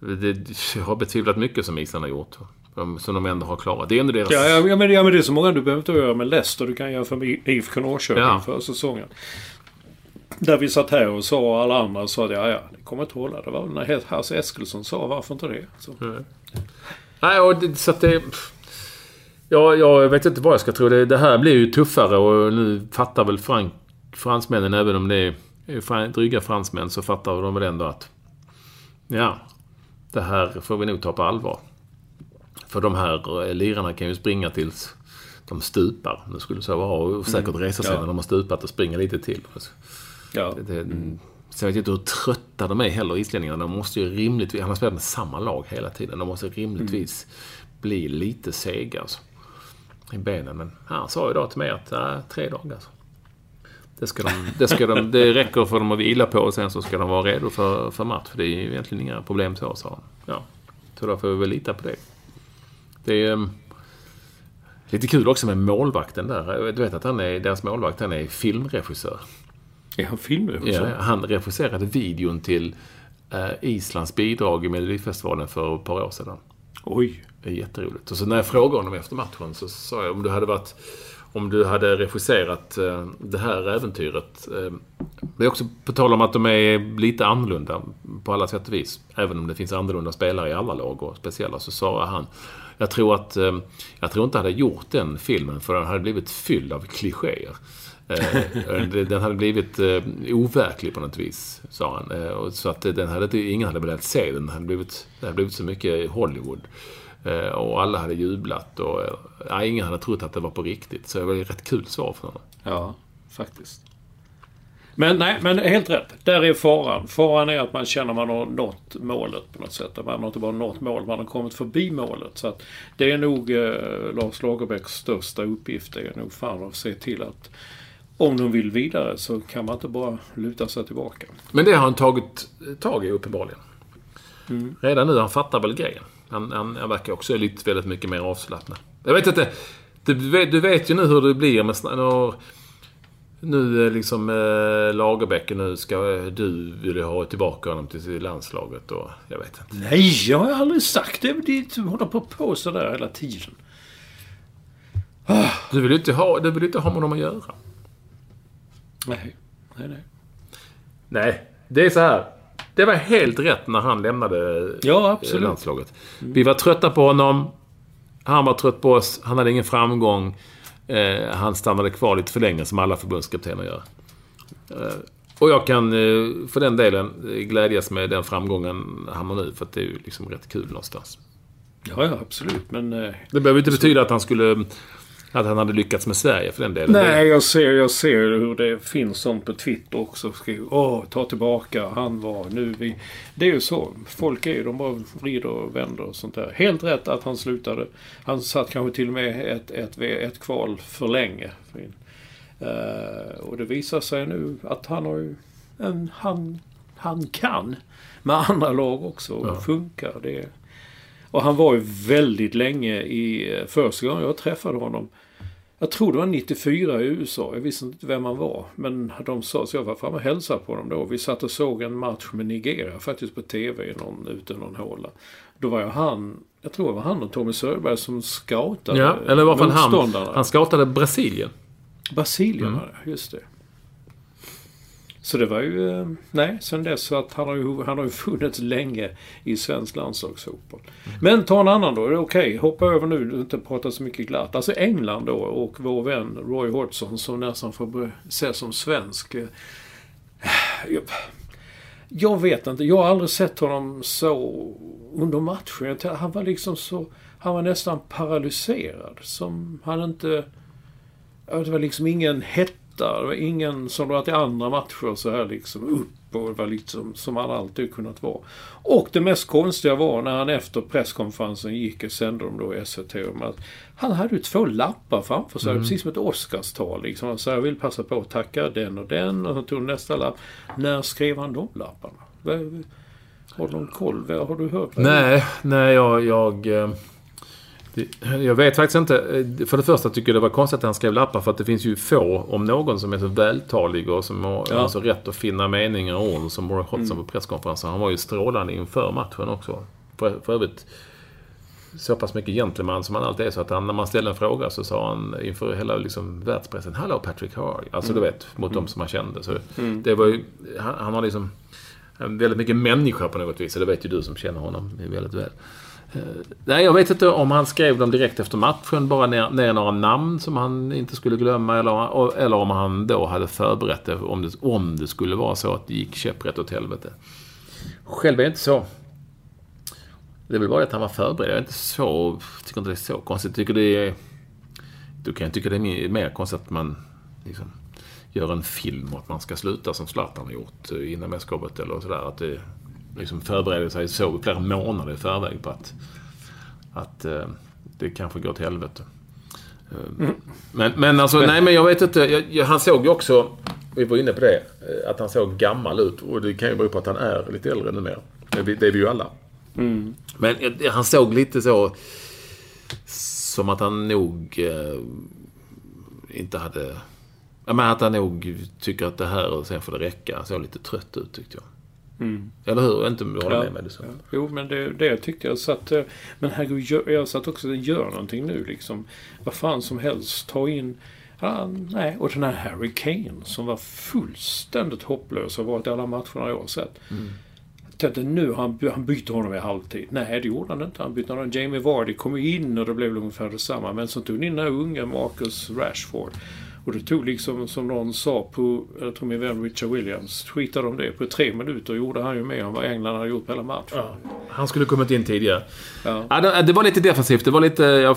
det, jag har betvivlat mycket som Island har gjort. Som de ändå har klarat. Det är ändå deras... Ja, ja, men, ja, men det är så många du behöver inte göra med Leicester. Du kan göra för IFK Norrköping ja. för säsongen. Där vi satt här och sa och alla andra sa att ja, ja, det kommer inte hålla. Det var när Hasse Eskilsson sa varför inte det? Så. Mm. Nej, och det, så att det... Ja, jag vet inte vad jag ska tro. Det, det här blir ju tuffare och nu fattar väl frank, fransmännen, även om det är dryga fransmän, så fattar de väl ändå att... Ja, det här får vi nog ta på allvar. För de här eh, lirarna kan ju springa tills de stupar. Det skulle så vara. Och säkert mm. resa sig ja. när de har stupat och springa lite till. Ja. Det, det, mm. Vet jag inte hur trötta de är heller, islänningarna. De måste ju rimligtvis... Han har spelat med samma lag hela tiden. De måste rimligtvis mm. bli lite sega. Alltså i benen. Men han sa idag till mig att äh, tre dagar. Alltså. Det, ska de, det, ska de, det räcker för dem att vila på och sen så ska de vara redo för, för match. För det är ju egentligen inga problem så, sa han. Ja, så då får vi väl lita på det. Det är um, lite kul också med målvakten där. Du vet att han är, deras målvakt han är filmregissör. Är han filmregissör? Ja, han regisserade videon till uh, Islands bidrag i Melodifestivalen för ett par år sedan. Oj! Det är jätteroligt. Och så när jag frågade honom efter matchen så sa jag om du hade varit... Om du hade regisserat eh, det här äventyret. Eh, det är också på tal om att de är lite annorlunda på alla sätt och vis. Även om det finns annorlunda spelare i alla lag och speciella så sa han jag tror att... Eh, jag tror inte jag hade gjort den filmen för den hade blivit fylld av klichéer. Eh, eh, den hade blivit overklig på något vis, sa han. Så att den hade, ingen hade velat se den. Den hade blivit, det hade blivit så mycket Hollywood. Och alla hade jublat och ja, ingen hade trott att det var på riktigt. Så det var ett rätt kul svar för honom. Ja, faktiskt. Men nej, men helt rätt. Där är faran. Faran är att man känner att man har nått målet på något sätt. Man har inte bara nått målet, man har kommit förbi målet. Så att det är nog eh, Lars Lagerbäcks största uppgift. Det är nog fan att se till att om de vill vidare så kan man inte bara luta sig tillbaka. Men det har han tagit tag i uppenbarligen. Mm. Redan nu, han fattar väl grejen. Han, han, han verkar också lite, väldigt mycket mer avslappnad. Jag vet inte. Du, du vet ju nu hur det blir med när, nu liksom eh, Lagerbäck nu ska eh, du vill ha tillbaka honom till landslaget och jag vet inte. Nej, jag har aldrig sagt det. Du håller på på sådär hela tiden. Du vill ju inte ha, du vill inte ha med honom att göra. Nej, nej, nej. Nej, det är så här. Det var helt rätt när han lämnade ja, absolut. landslaget. Vi var trötta på honom. Han var trött på oss. Han hade ingen framgång. Eh, han stannade kvar lite för länge, som alla förbundskaptener gör. Eh, och jag kan eh, för den delen glädjas med den framgången han har nu. För att det är ju liksom rätt kul någonstans. Ja, ja absolut. Men... Eh, det behöver inte betyda att han skulle att han hade lyckats med Sverige för den delen. Nej, jag ser, jag ser hur det finns sånt på Twitter också. Skriver, Åh, ta tillbaka, han var, nu vi... Det är ju så. Folk är ju, de bara vrider och vänder och sånt där. Helt rätt att han slutade. Han satt kanske till och med ett, ett, ett kval för länge. Uh, och det visar sig nu att han har ju en, han, han kan med andra lag också och ja. funkar. Det, och han var ju väldigt länge i... Första gången jag träffade honom Jag tror det var 94 i USA. Jag visste inte vem han var. Men de sa så jag var framme och hälsade på dem då. Vi satt och såg en match med Nigeria faktiskt på TV i någon, ute i någon håla. Då var jag han, jag tror det var han och Tommy Söderberg som scoutade Ja, eller i varje fall han. Han scoutade Brasilien. Brasilien Mm. var det, just det. Så det var ju, eh, nej, sen dess så att han har ju, han har ju funnits länge i svensk landslagsfotboll. Men ta en annan då, okej, hoppa över nu, du inte prata så mycket glatt. Alltså England då och vår vän Roy Hodgson som nästan får ses som svensk. Eh, Jag, vet inte, jag har aldrig sett honom så under matchen. Han var liksom så, han var nästan paralyserad. Som han inte... Det var liksom ingen hetta. Det var ingen som det varit i andra matcher så här liksom upp och det var liksom som han alltid kunnat vara. Och det mest konstiga var när han efter presskonferensen gick och sände dem då i SVT om att han hade ju två lappar framför sig, precis som ett Oscarstal liksom. Han sa jag vill passa på att tacka den och den och så tog nästa lapp. När skrev han de lapparna? Har du någon koll? Har du hört? Nej, nej jag... Jag, eh, det- jag vet faktiskt inte. Eh, För det första tycker jag det var konstigt att han skrev lappar för att det finns ju få, om någon, som är så vältalig och som har Ja. så rätt att finna meningar och ord som Roy Hodgson på presskonferensen. Han var ju strålande inför matchen också. För, för övrigt så pass mycket gentleman som han alltid är så att han, när man ställde en fråga så sa han inför hela liksom, världspressen Hello Patrick, you? Alltså du vet, mot de som han kände. Så det var ju, han, han har liksom väldigt mycket människa på något vis. Och det vet ju du som känner honom väldigt väl. Eh, nej, jag vet inte om han skrev dem direkt efter matchen, bara ner, ner några namn som han inte skulle glömma. Eller, eller om han då hade förberett det om, det om det skulle vara så att det gick käpprätt åt helvete. Själv är det inte så... Det är väl bara att han var förberedd. Jag är inte så... tycker inte det är så konstigt. Jag tycker det är... Då kan jag tycka det är mer, konstigt att man liksom gör en film och att man ska sluta som Zlatan har gjort eh, innan mästerskapet eller sådär. Att det liksom förbereder sig så flera månader i förväg på att, att eh, det kanske går till helvete. Eh, Men, men alltså, nej men jag vet inte. Jag, jag, han såg ju också, vi var inne på det, eh, att han såg gammal ut. Och det kan ju bero på att han är lite äldre nu mer. Det, är vi- det är vi ju alla. Men jag- han såg lite så... Som att han nog eh, inte hade... Ja, men att han nog tycker att det här och sen får det räcka. Han såg lite trött ut tyckte jag. Eller hur? Inte om du håller med mig. Så. Ja. Jo, men det, det tyckte jag. Så att, eh, men herregud, jag satt också och gör någonting nu liksom. Vad fan som helst. Ta in... Ja, nej, och den här Harry Kane som var fullständigt hopplös och varit i alla matcherna jag har sett. Jag tänkte nu, han, han bytte honom i halvtid. Nej, det gjorde han inte. Han bytte honom. Jamie Vardy kom in och det blev ungefär detsamma. Men så tog han in den här unga Marcus Rashford. Och det tog liksom, som någon sa på, jag tror min vän Richard Williams tweetade om det. På tre minuter gjorde han ju mer än vad England hade gjort på hela matchen. Han skulle kommit in tidigare. Ja. Ja, det, det var lite defensivt. Det var lite... Jag,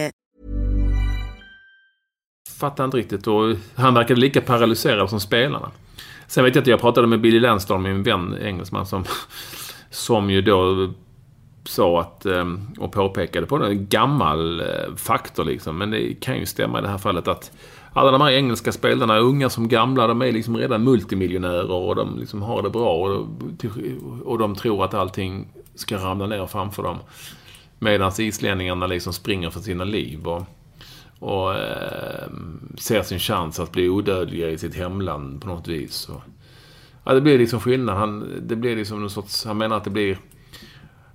Fattar inte riktigt. Och han verkade lika paralyserad som spelarna. Sen vet jag att jag pratade med Billy Lansdorm, min vän, engelsman, som, som ju då sa att, eh, och påpekade på en gammal eh, faktor liksom. Men det kan ju stämma i det här fallet att alla de här engelska spelarna, unga som gamla, de är liksom redan multimiljonärer och de liksom har det bra. Och, och de tror att allting ska ramla ner framför dem. Medan islänningarna liksom springer för sina liv och, och eh, ser sin chans att bli odödliga i sitt hemland på något vis. Och, ja, det blir liksom skillnad. Han, det blir liksom någon sorts, han menar att det blir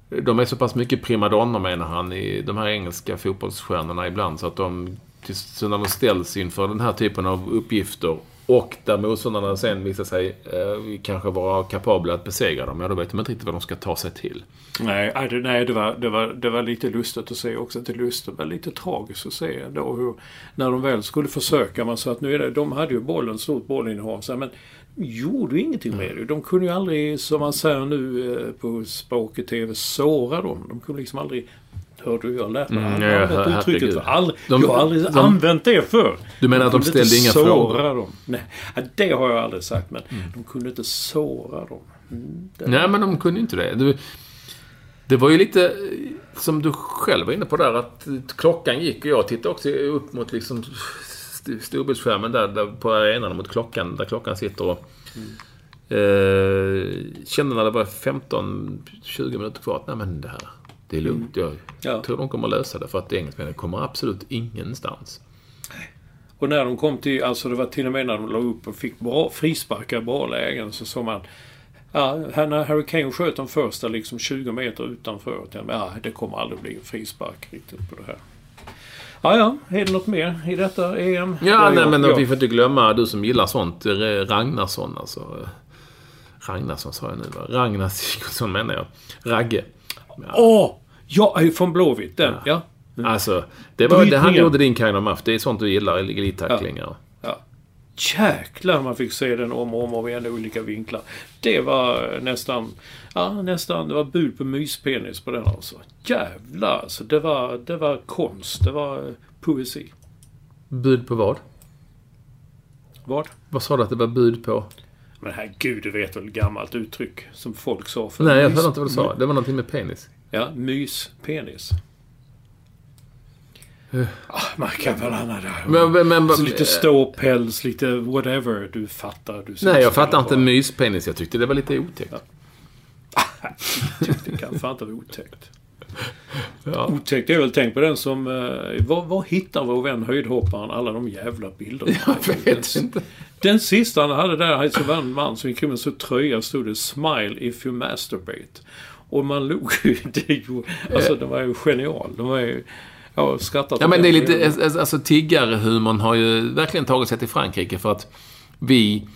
de är så pass mycket primadonnor menar han, i de här engelska fotbollsstjärnorna ibland. Så att de, så när de ställs inför den här typen av uppgifter och där motståndarna sen visar sig eh, kanske vara kapabla att besegra dem, ja då vet de inte riktigt vad de ska ta sig till. Nej, det, nej det, var, det, var, det var lite lustigt att se också. Inte lustigt, det var lite tragiskt att se ändå hur, när de väl skulle försöka. Man sa att nu är det, de hade ju bollen, stort bollinnehav. Men gjorde ju ingenting med det. De kunde ju aldrig, som man säger nu eh, på språk i TV, såra dem. De kunde liksom aldrig Hörde du? Jag lärt mig mm, jag använt uttrycket för aldrig. De, jag har aldrig de, använt det för. Du menar att de ställde inga frågor? Dem. Nej, det har jag aldrig sagt. Men mm. de kunde inte såra dem. Mm, Nej, men de kunde inte det. Du, det var ju lite som du själv var inne på där att klockan gick och jag tittade också upp mot liksom storbildsskärmen där, där på arenan mot klockan, där klockan sitter och mm. eh, kände när det var 15-20 minuter kvar att nej men det här, det är lugnt. Jag ja. tror de kommer lösa det för att engelsmännen kommer absolut ingenstans. Och när de kom till, alltså det var till och med när de la upp och fick bra frisparkar, bra lägen, så såg man Ja, när Harry Kane sköt de första liksom 20 meter utanför. Ja, det kommer aldrig bli en frispark riktigt på det här. Ja, ja. Är det något mer i detta EM? Ja, nej, men ja. vi får inte glömma, du som gillar sånt, Ragnarsson alltså. Ragnarsson sa jag nu va? Ragnar Sigurdsson menar jag. Ragge. Åh! Ja. Oh, ja, från Blåvitt. Den, ja. ja. Alltså, det var det han gjorde din kind of muff. Det är sånt du gillar, elittacklingar. Ja. Jäklar man fick se den om och om, om igen i olika vinklar. Det var nästan, ja nästan, det var bud på myspenis på den alltså. Jävlar alltså. Det var, det var konst. Det var poesi. Bud på vad? Vad? Vad sa du att det var bud på? Men herregud, du vet väl gammalt uttryck som folk sa för Nej, jag hörde inte vad du sa. Det var någonting med penis. Ja, myspenis. Ah, man kan väl anna där. Men, men, men, så lite ståpäls, lite whatever. Du fattar. Du nej, jag fattar inte myspenis. Jag tyckte det var lite otäckt. Ja. det kan fan inte vara otäckt. Ja. Otäckt är väl, tänk på den som... Eh, var, var hittar vår vän höjdhopparen alla de jävla bilderna? Jag vet inte. Den sista han hade där, så var en man som gick med så tröja stod det “Smile if you masturbate”. Och man log ju. Alltså, den var ju genial. De var ju... Jag har skrattat Ja, men det är lite... Alltså, tiggarhumorn har ju verkligen tagit sig till Frankrike för att vi...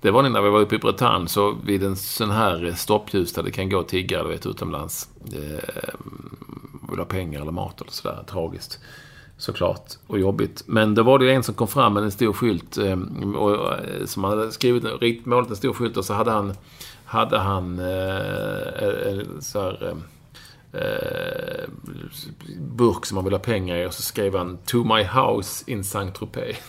Det var när vi var uppe i Bretagne, så vid en sån här stoppljus där det kan gå tiggare, du vet, utomlands. Eh, vill ha pengar eller mat eller sådär. Tragiskt. Såklart. Och jobbigt. Men då var det en som kom fram med en stor skylt. Eh, och, eh, som hade skrivit, målat en stor skylt och så hade han... Hade han eh, så här, eh, burk som han ville ha pengar i och så skrev han To my house in Saint-Tropez.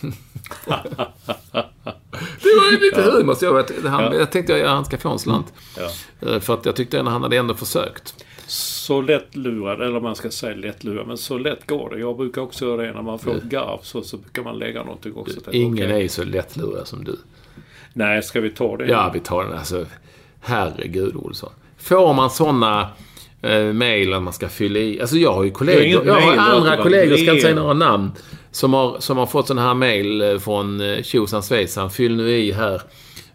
det var ju lite humor. Så jag, han, ja. jag tänkte att han ska få en slant. Ja. Eh, för att jag tyckte att han hade ändå försökt. Så lätt lurad, eller man ska säga lätt lurad, men så lätt går det. Jag brukar också göra det när man får ett garv så, så brukar man lägga någonting också. Du, ingen okay. är så lättlurad som du. Nej, ska vi ta det? Ja, vi tar den. Alltså, herregud Olsson. Får man sådana eh, mejl man ska fylla i. Alltså jag har ju kollegor. Jag har andra kollegor, ska inte säga några namn. Som har, som har fått sådana här mejl eh, från eh, tjosan svejsan. Fyll nu i här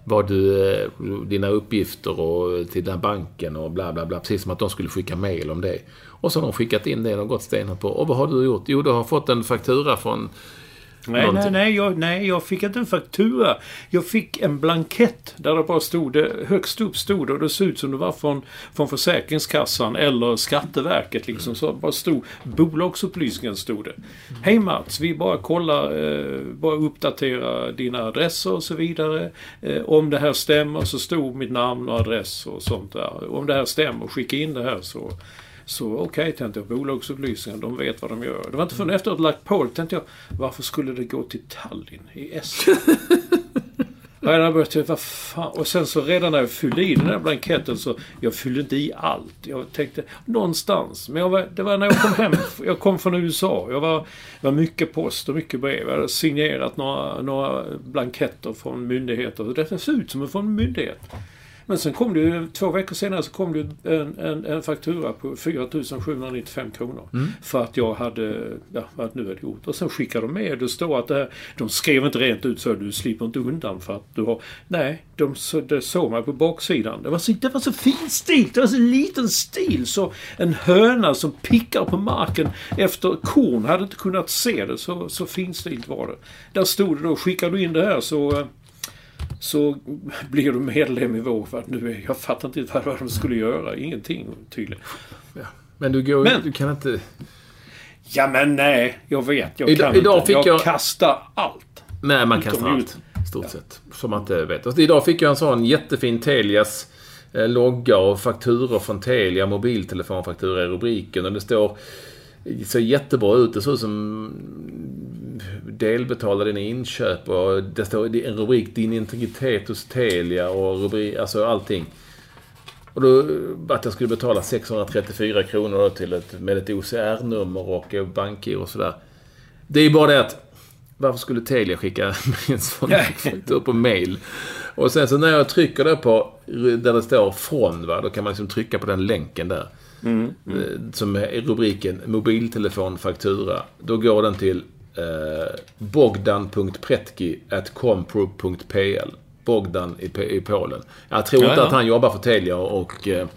vad du, eh, dina uppgifter och till den banken och bla bla bla. Precis som att de skulle skicka mejl om det. Och så har de skickat in det och gått stenhårt på. Och vad har du gjort? Jo, du har fått en faktura från Nej, nej, nej jag, nej, jag fick inte en faktura. Jag fick en blankett där det bara stod, det, högst upp stod och det såg ut som det var från, från Försäkringskassan eller Skatteverket. Liksom, så bara stod, bolagsupplysningen stod det. Hej Mats, vi bara kollar, eh, bara uppdatera dina adresser och så vidare. Eh, om det här stämmer så stod mitt namn och adress och sånt där. Om det här stämmer, skicka in det här så så okej, okay, tänkte jag. Bolagsupplysningar, de vet vad de gör. Det var inte förrän efteråt lagt på tänkte jag. Varför skulle det gå till Tallinn i Estland? Ja, jag började, vad fan. Och sen så redan när jag fyllde i den där blanketten så... Jag fyllde inte i allt. Jag tänkte någonstans. Men jag var, det var när jag kom hem. Jag kom från USA. Jag var, var mycket post och mycket brev. Jag hade signerat några, några blanketter från myndigheter. Det ser ut som från en myndighet. Men sen kom det ju, två veckor senare så kom det en, en, en faktura på 4 795 kronor. Mm. För att jag hade, ja, vad nu hade gjort. Och sen skickade de med, det står att det här, de skrev inte rent ut så du slipper inte undan för att du har, nej, de, det såg man på baksidan. Det var så, det var så finstilt, det var så liten stil så en höna som pickar på marken efter korn hade inte kunnat se det. Så, så finstilt var det. Där stod det då, skickar du in det här så så blir du medlem i vår för att nu är, jag fattar inte vad de skulle göra. Ingenting tydligen. Ja. Men du går men, du kan inte... Ja men nej, jag vet. Jag idag, kan idag inte. Fick jag, jag kastar allt. Nej, man kastar allt. Stort ja. sett. Som man inte vet. Alltså, idag fick jag en sån jättefin Telias eh, logga och fakturor från Telia, mobiltelefonfaktura i rubriken. Och det står det ser jättebra ut. Det ser ut som delbetala dina inköp och det står en rubrik Din integritet hos Telia och rubrik, alltså allting. Och då att jag skulle betala 634 kronor då till ett, med ett OCR-nummer och bankgiro och sådär. Det är bara det att varför skulle Telia skicka en sån faktura på mail? Och sen så när jag trycker det på där det står från, va, då kan man liksom trycka på den länken där. Mm, mm. Som är rubriken mobiltelefonfaktura. Då går den till eh, bogdan.pretki.compro.pl Bogdan i, i Polen. Jag tror ja, inte ja. att han jobbar för Telia och eh,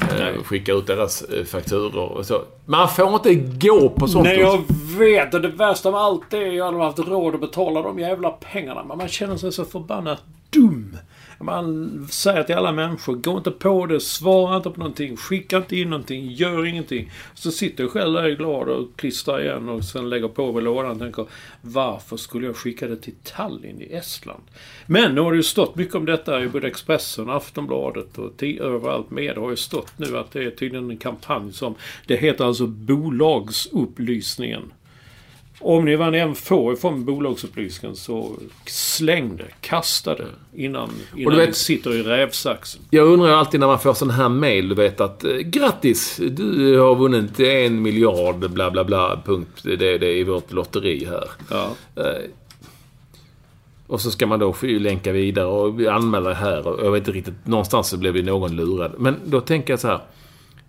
eh skickar ut deras eh, fakturor och så. Man får inte gå på sånt. Nej, jag vet. Och det värsta med allt är att jag hade haft råd att betala de jävla pengarna. Men man känner sig så förbannat dum. Man säger till alla människor, gå inte på det, svara inte på någonting, skicka inte in någonting, gör ingenting. Så sitter jag själv där glad och klistrar igen och sen lägger på mig lådan och tänker, varför skulle jag skicka det till Tallinn i Estland? Men nu har det ju stått mycket om detta i både Expressen, Aftonbladet och överallt med. Det har ju stått nu att det är tydligen en kampanj som, det heter alltså Bolagsupplysningen. Om ni vad än får ifrån bolagsupplysningen så släng det, kasta det innan, innan du vet, det sitter i rävsaxen. Jag undrar alltid när man får sån här mail, du vet att eh, grattis! Du har vunnit en miljard bla bla bla punkt. Det, det är i vårt lotteri här. Ja. Eh, och så ska man då länka vidare och anmäla det här. Och jag vet inte riktigt, någonstans så blev någon lurad. Men då tänker jag så här.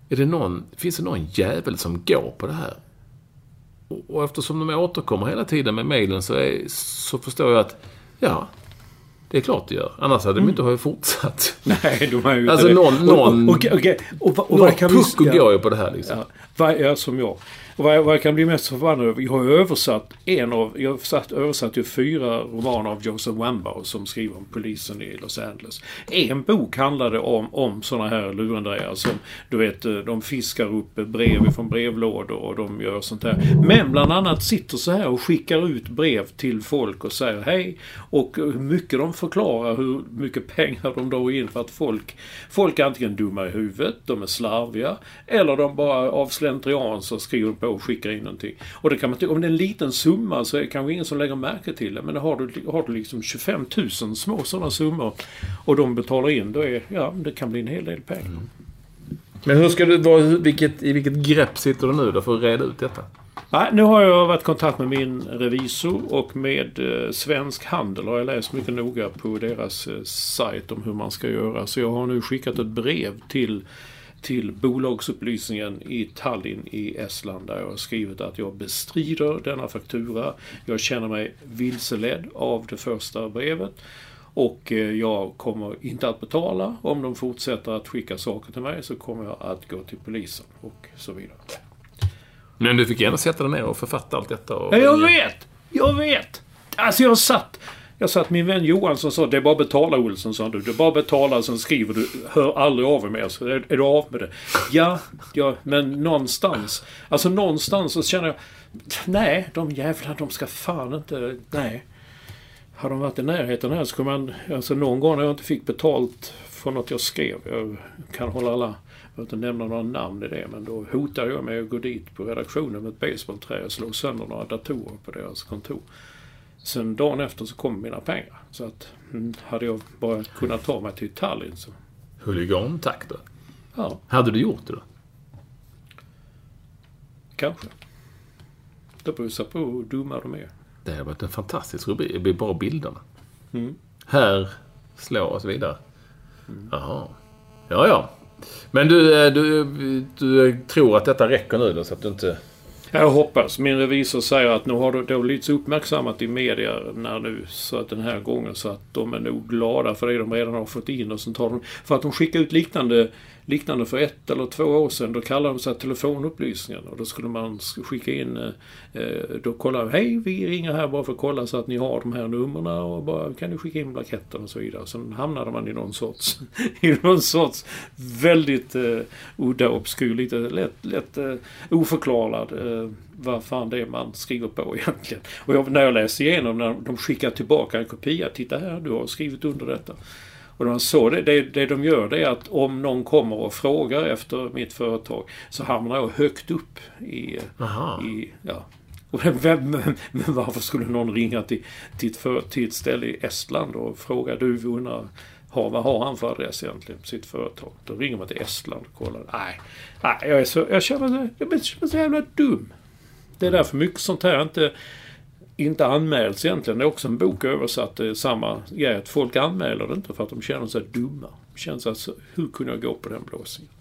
Är det någon, finns det någon jävel som går på det här? Och eftersom de återkommer hela tiden med mejlen så, är, så förstår jag att, ja, det är klart det gör. Annars hade mm. de inte fortsatt. Nej, de har ju Alltså någon, någon, och, och, och, och, och, och, någon pucko går ju på det här liksom. Ja, vad, ja, som jag. Och vad, vad jag kan bli mest förbannad över, jag har översatt en av, jag har översatt ju fyra romaner av Joseph Wambaugh som skriver om polisen i Los Angeles. En bok handlade om, om sådana här lurendrejare som, du vet, eh, de fiskar upp brev från brevlådor och de gör sånt här. Men bland annat sitter så här och skickar ut brev till folk och säger hej. Och hur mycket de förklarar hur mycket pengar de drar in för att folk, folk är antingen dumma i huvudet, de är slarviga, eller de bara av slentrian så skriver på och skickar in någonting. Och det kan man om det är en liten summa så är det kanske ingen som lägger märke till det. Men har du, har du liksom 25 000 små sådana summor och de betalar in, då är, ja, det kan bli en hel del pengar. Mm. Men hur ska du, vad, vilket, i vilket grepp sitter du nu då för att reda ut detta? Nej, nu har jag varit i kontakt med min revisor och med eh, Svensk Handel har jag läst mycket noga på deras eh, sajt om hur man ska göra. Så jag har nu skickat ett brev till till bolagsupplysningen i Tallinn i Estland där jag har skrivit att jag bestrider denna faktura. Jag känner mig vilseledd av det första brevet. Och eh, jag kommer inte att betala. Om de fortsätter att skicka saker till mig så kommer jag att gå till polisen och så vidare. Men du fick gärna sätta dig ner och författa allt detta? Och... Ja, jag vet! Jag vet! Alltså jag satt jag sa att min vän Johansson sa det är bara att betala Olsson, sa du. Det är bara att betala, sen skriver du. Hör aldrig av dig mer. Så är, är du av med det. Ja, ja, men någonstans. Alltså någonstans så känner jag. Nej, de jävlar de ska fan inte... Nej. Har de varit i närheten här så kommer man... Alltså någon gång när jag inte fick betalt för något jag skrev. Jag kan hålla alla... Jag behöver inte nämna några namn i det men då hotade jag med att gå dit på redaktionen med ett basebollträ och slå sönder några datorer på deras kontor. Sen dagen efter så kom mina pengar. Så att mm, hade jag bara kunnat ta mig till Tallinn så... Huligan-tack då. Ja, Hade du gjort det då? kanske. Det beror på hur dumma de är. Det hade varit en fantastisk rubrik. Det blir bara bilderna. Mm. Här, slå och så vidare. Jaha. Ja, ja. Men du, eh, du, du tror att detta räcker nu då, så att du inte... Jag hoppas. Min revisor säger att nu har det, det har blivit så uppmärksammat i media när nu så att den här gången så att de är nog glada för det de redan har fått in och sen tar de... För att de skickar ut liknande, liknande för ett eller två år sedan. Då kallade de sig telefonupplysningen. och då skulle man skicka in... Eh, eh, då då kollar hej vi ringer här bara för att kolla så att ni har de här numren och bara kan ni skicka in blanketten och så vidare. Sen hamnade man i någon sorts... I någon sorts väldigt eh, udda, obskur, lite lätt, lätt eh, oförklarad eh, vad fan det är man skriver på egentligen. Och jag, när jag läste igenom när de skickar tillbaka en kopia. Titta här, du har skrivit under detta. Och man såg det, det, det de gör det är att om någon kommer och frågar efter mitt företag så hamnar jag högt upp i... Aha. i ja. Och vem, vem, men varför skulle någon ringa till, till, ett för, till ett ställe i Estland och fråga du vi undrar har, vad har han för adress egentligen på sitt företag? Då ringer man till Estland och kollar. Nej, nej jag, är så, jag känner jag mig så jävla dum. Det är därför mycket sånt här inte, inte anmäls egentligen. Det är också en bok översatt. Det är samma grej. Att folk anmäler det inte för att de känner sig dumma. De känner sig alltså, hur kunde jag gå på den blåsningen?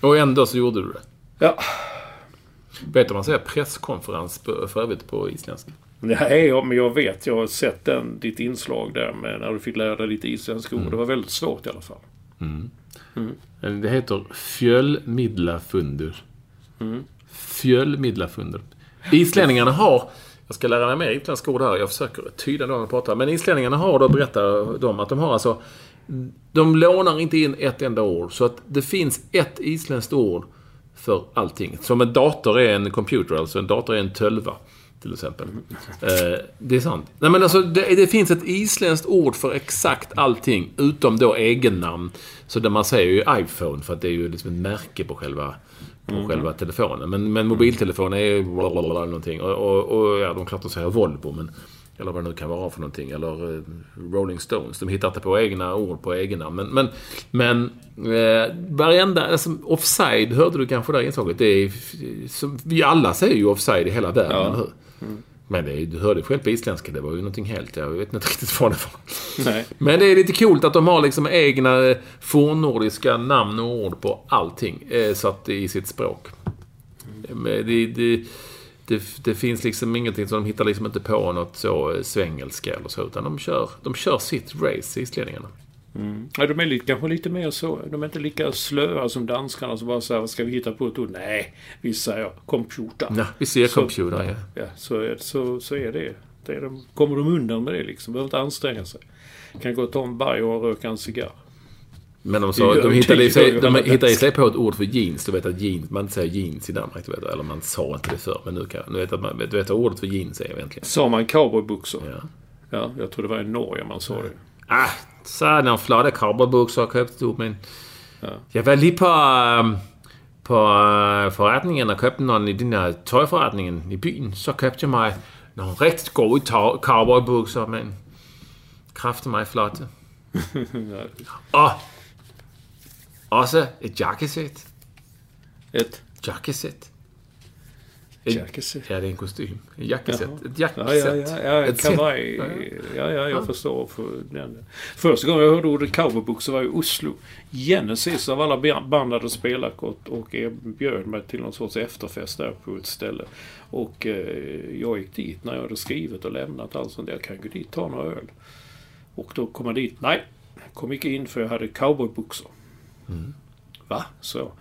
Och ändå så gjorde du det. Ja, Vet du vad man säger presskonferens på, för övrigt på isländska? Nej, ja, men jag vet. Jag har sett den, ditt inslag där med när du fick lära dig lite isländska ord. Det var väldigt svårt i alla fall. Det heter fjöllmidlafundur. Mm. Fjöllmidlafundur. Islänningarna har, jag ska lära mig mer isländska ord här, jag försöker tyda när jag pratar. Men islänningarna har då, berättar de, att de har alltså, de lånar inte in ett enda ord. Så att det finns ett isländskt ord för allting. Som en dator är en computer, alltså en dator är en tölva. Till exempel. Eh, det är sant. Nej men alltså, det, det finns ett isländskt ord för exakt allting, utom då egennamn. Så där man säger ju iPhone, för att det är ju liksom ett märke på själva, på själva telefonen. Men, men mobiltelefonen är blablabla någonting. Och, och, och ja, de klart att säga Volvo, men... Eller vad det nu kan vara för någonting. Eller eh, Rolling Stones. De hittar inte på egna ord på egennamn. Men, men, men eh, varenda... Alltså, offside hörde du kanske där inslaget. Det är, som, vi alla säger ju offside i hela världen, Ja. eller hur? Men det, du hörde själv på isländska, det var ju någonting helt... Jag vet inte riktigt vad det var. Nej. Men det är lite coolt att de har liksom egna eh, fornnordiska namn och ord på allting. Eh, satt i sitt språk. Men det, det, det, det finns liksom ingenting som de hittar liksom inte på något så eh, svengelska eller så. Utan de kör, de kör sitt race, islänningarna. Ja, de är lite, kanske lite mer så. De är inte lika slöa som danskarna som bara säger vad ska vi hitta på ett ord? Nej, vi säger computer. Ja, vi ser Så- computer, ja. Ja, så så, så är det. det är de, kommer de undan med det liksom. Behöver inte anstränga sig. Kan gå och ta en baj och röka en cigarr. Men de, sa, de hittade i sig, gör de alla hittade i bäst. sig på ett ord för jeans. Du vet att jeans, man säger jeans i Danmark, du vet. Eller man sa inte det förr, men nu kan. Nu vet att man, du vet vad ordet för jeans är egentligen. Sa man cowboybyxor? Ja. Ja, jag tror det var i Norge man sa det. Ah, så är det några flotta cowboybyxor jag köpte upp, men... Jag var lige på, um, på uh, forretningen og købte någon i den her tøjforretningen i byen. Så købte jeg mig nogle rigtig gode cowboybukser, men kræfte mig flotte. Og også et jakkesæt. Ett Jakkesæt. Et- jackesset. Ja, det är en kostym. En jackessätt. Ett Ja, jackessätt. ja, ja, ja, sätt. kavaj. Ja, ja, jag förstår. För den. Första gången jag hörde ordet cowboybyxor var i Oslo. Genesis av alla ba- band hade spelat och, och bjöd mig till någon sorts efterfest där på ett ställe. Och eh, jag gick dit när jag hade skrivit och lämnat allt sånt. Jag kan gå dit och ta några öl. Och då kom jag dit. Nej, kom inte in för jag hade cowboybyxor. Va? Så.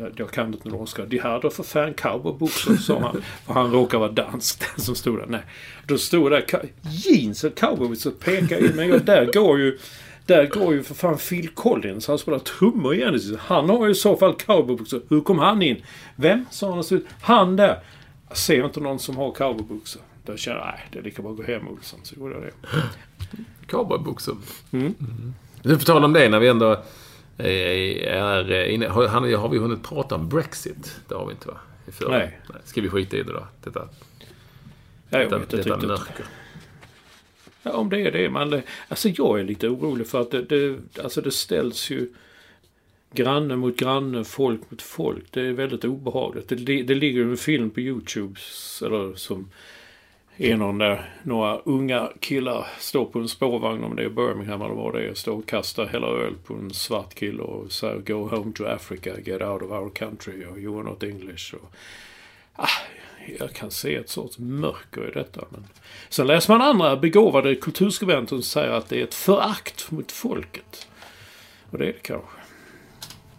Jag, jag kan inte norska. De här då för fan cowboybyxor, sa han. För han råkar vara dansk, den som stod där. Nej. Då stod där jeans och cowboybyxor pekade in. Men jag, där går ju... Där går ju för fan Phil Collins. Han spelar trummor i Genesis. Han har ju i så fall cowboybyxor. Hur kom han in? Vem? sa han så, Han där. Jag ser inte någon som har cowboybyxor. Då kände jag, nej, det är lika bra att gå hem Olsson. Så gjorde jag det. Cowboybyxor. Mm. Du får tala om det när vi ändå är inne. Har, har vi hunnit prata om Brexit? Det har vi inte va? Förra. Nej. Ska vi skita i det då? Detta, Ja, jag detta, vet inte detta mörker. Ja, om det är det. Man, alltså jag är lite orolig för att det, det, alltså det ställs ju granne mot granne, folk mot folk. Det är väldigt obehagligt. Det, det ligger en film på Youtube eller som är någon där, några unga killar står på en spårvagn om det är Birmingham eller vad det är. Står och kastar hela öl på en svart kille och säger Go home to Africa, get out of our country och you are not English. Och, ah, jag kan se ett sorts mörker i detta. Men... Sen läser man andra begåvade kulturskribenter som säger att det är ett förakt mot folket. Och det är det kanske.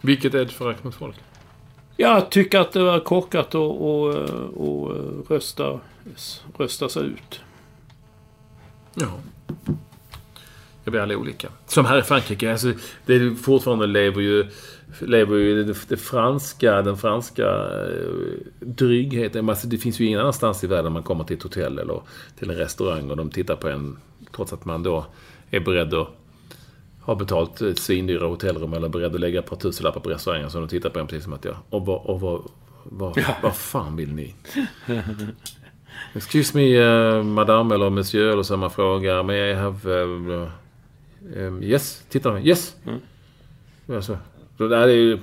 Vilket är ett förakt mot folket? Jag tycker att det var korkat att och, och rösta, rösta sig ut. Ja. Det blir alla olika. Som här i Frankrike. Alltså, det är fortfarande lever ju, lever ju det, det franska, den franska eh, drygheten. Alltså, det finns ju ingen annanstans i världen man kommer till ett hotell eller till en restaurang och de tittar på en trots att man då är beredd att ha betalt svindyra hotellrum eller beredd att lägga ett par tusenlappar på restaurangen som de tittar på en precis som att jag... Och vad, och vad, vad, ja. vad fan vill ni? Excuse me, uh, madame eller monsieur eller så man frågar. May I have... Uh, um, yes, titta. Yes. Mm. Alltså, det är ju...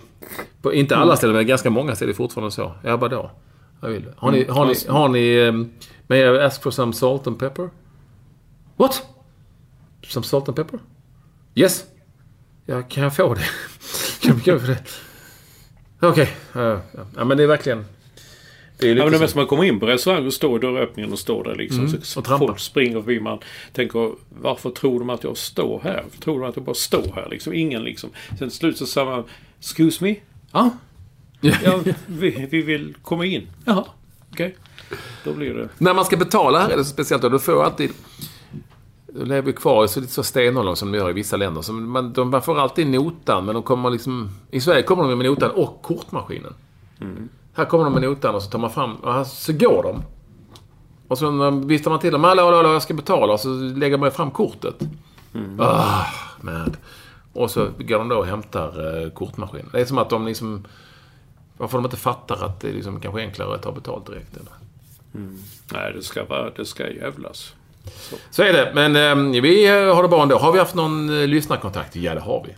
På, inte alla ställen, men ganska många ställen är det fortfarande så. Ja, vadå? Jag vill. Har ni... Har ni... Har ni um, may I ask for some salt and pepper? What? Some salt and pepper? Yes. Ja, kan jag få det? kan jag få det? Okej. Okay. Uh, ja, men det är verkligen... Det är lite ja, men det som man kommer in på restaurang och står i dörröppningen och står där liksom. Mm, så och folk springer förbi. Man tänker varför tror de att jag står här? Varför tror de att jag bara står här liksom? Ingen liksom. Sen till slut så säger man Excuse me? Ja. ja vi, vi vill komma in. Jaha. Okej. Okay. Då blir det... När man ska betala här är det så speciellt. Då, då får alltid lever kvar så lite så stenålder som de gör i vissa länder. Så man, de, man får alltid notan, men de kommer liksom... I Sverige kommer de med notan och kortmaskinen. Mm. Här kommer de med notan och så tar man fram... Och här, så går de. Och så viftar man till dem. Hallå, hallå, hallå, jag ska betala. Och så lägger man fram kortet. Mm. Ah, man. Och så går de då och hämtar eh, kortmaskinen. Det är som att de liksom... Varför de inte fattar att det är liksom kanske enklare att ta betalt direkt. Eller? Mm. Nej, det ska, vara, det ska jävlas. Så. så är det. Men ehm, eh, vi har det bra ändå. Har vi haft någon eh, lyssnarkontakt? Ja, det har vi.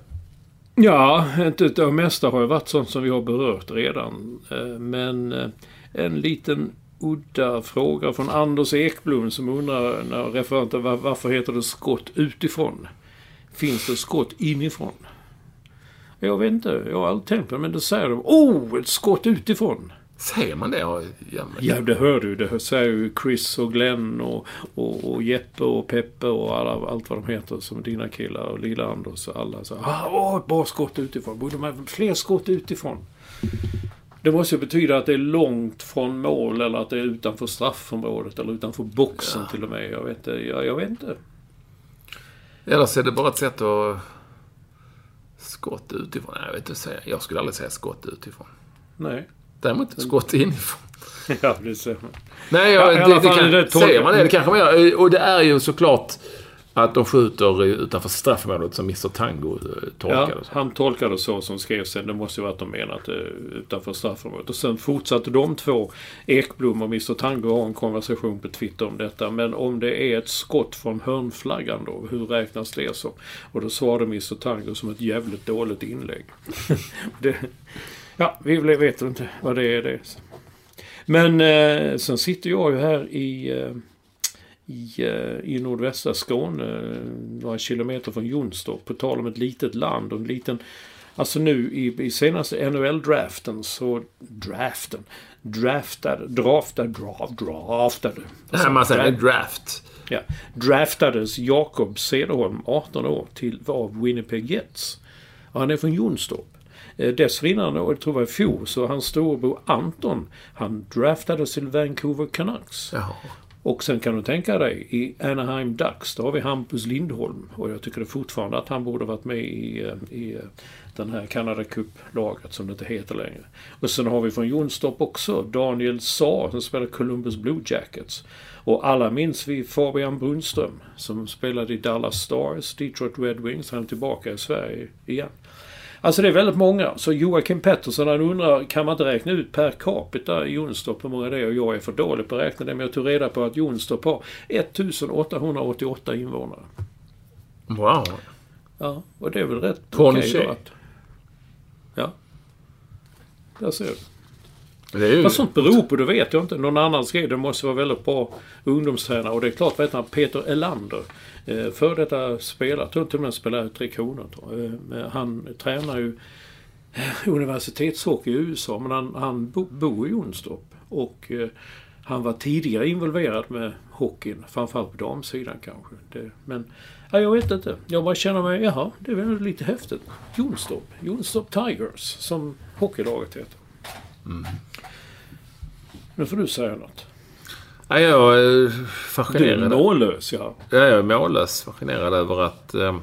Ja, inte det mesta har ju varit sånt som vi har berört redan. Eh, men eh, en liten udda fråga från Anders Ekblom som undrar när referenten varför heter det skott utifrån? Finns det skott inifrån? Jag vet inte, jag har aldrig tänkt på det men det säger de. Oh, ett skott utifrån! Säger man det? Ja, ja det hör du. Det säger ju Chris och Glenn och, och, och Jeppe och Peppe och alla, allt vad de heter som dina killar och Lilla Anders och alla. Så, ah, åh, bra skott utifrån. Borde man fler skott utifrån? Det måste ju betyda att det är långt från mål eller att det är utanför straffområdet eller utanför boxen ja. till och med. Jag vet inte. Jag, jag vet inte. Eller så är det bara ett sätt att... Skott utifrån? Nej, jag vet inte säga. Jag skulle aldrig säga skott utifrån. Nej. Däremot skott inifrån. ja, det ser man. Nej, ja, ja, det, det kan, det säger man det, det kanske man gör. Och det är ju såklart att de skjuter utanför straffområdet som Mr Tango eh, tolkade ja, han tolkade så som skrevs sen. Det måste ju vara att de menat utanför straffområdet. Och sen fortsatte de två, Ekblom och Mr Tango, ha en konversation på Twitter om detta. Men om det är ett skott från hörnflaggan då, hur räknas det som? Och då svarade Mr Tango som ett jävligt dåligt inlägg. det, Ja, vi vet inte vad det är. Det. Men eh, sen sitter jag ju här i, eh, i, eh, i nordvästra Skåne, några kilometer från Jonstorp. På tal om ett litet land och en liten... Alltså nu i, i senaste NHL-draften så... Draften? Draftade, draftade, draft, draftade. Alltså, man säger draft. Ja. Draftades Jakob Cederholm, 18 år, till, av Winnipeg Jets. Och han är från Jonstorp. Eh, dessförinnan, och jag tror det var i fjol, så hans storebror Anton, han draftades till Vancouver Canucks. Jaha. Och sen kan du tänka dig, i Anaheim Ducks, då har vi Hampus Lindholm. Och jag tycker det fortfarande att han borde varit med i, eh, i eh, den här Canada Cup-laget som det inte heter längre. Och sen har vi från Jonstorp också Daniel Saar som spelar Columbus Blue Jackets. Och alla minns vi Fabian Brunström som spelade i Dallas Stars, Detroit Red Wings. Han är tillbaka i Sverige igen. Alltså det är väldigt många. Så Joakim Pettersson han undrar, kan man inte räkna ut per capita i Jonstorp hur många det är? Och jag är för dålig på att räkna det. Men jag tog reda på att Jonstorp har 1888 invånare. Wow. Ja, och det är väl rätt då att- Ja. Där ser du. Det är ju... Vad sånt beror på, det vet jag inte. Någon annan skrev det måste vara väldigt bra ungdomstränare. Och det är klart, vad heter han? Peter Elander. Eh, för detta spelare, tror till och med spelar i Tre Kronor. Eh, han tränar ju eh, universitetshockey i USA. Men han, han bo, bor i Jonstorp. Och eh, han var tidigare involverad med hockeyn. Framförallt på damsidan kanske. Det, men ja, jag vet inte. Jag bara känner mig, jaha, det är väl lite häftigt. Jonstorp. Jonstorp Tigers, som hockeylaget heter. Nu får du säga något. Ja, jag är Du är fascinerad. mållös, ja. Ja, jag är mållös fascinerad över att eh,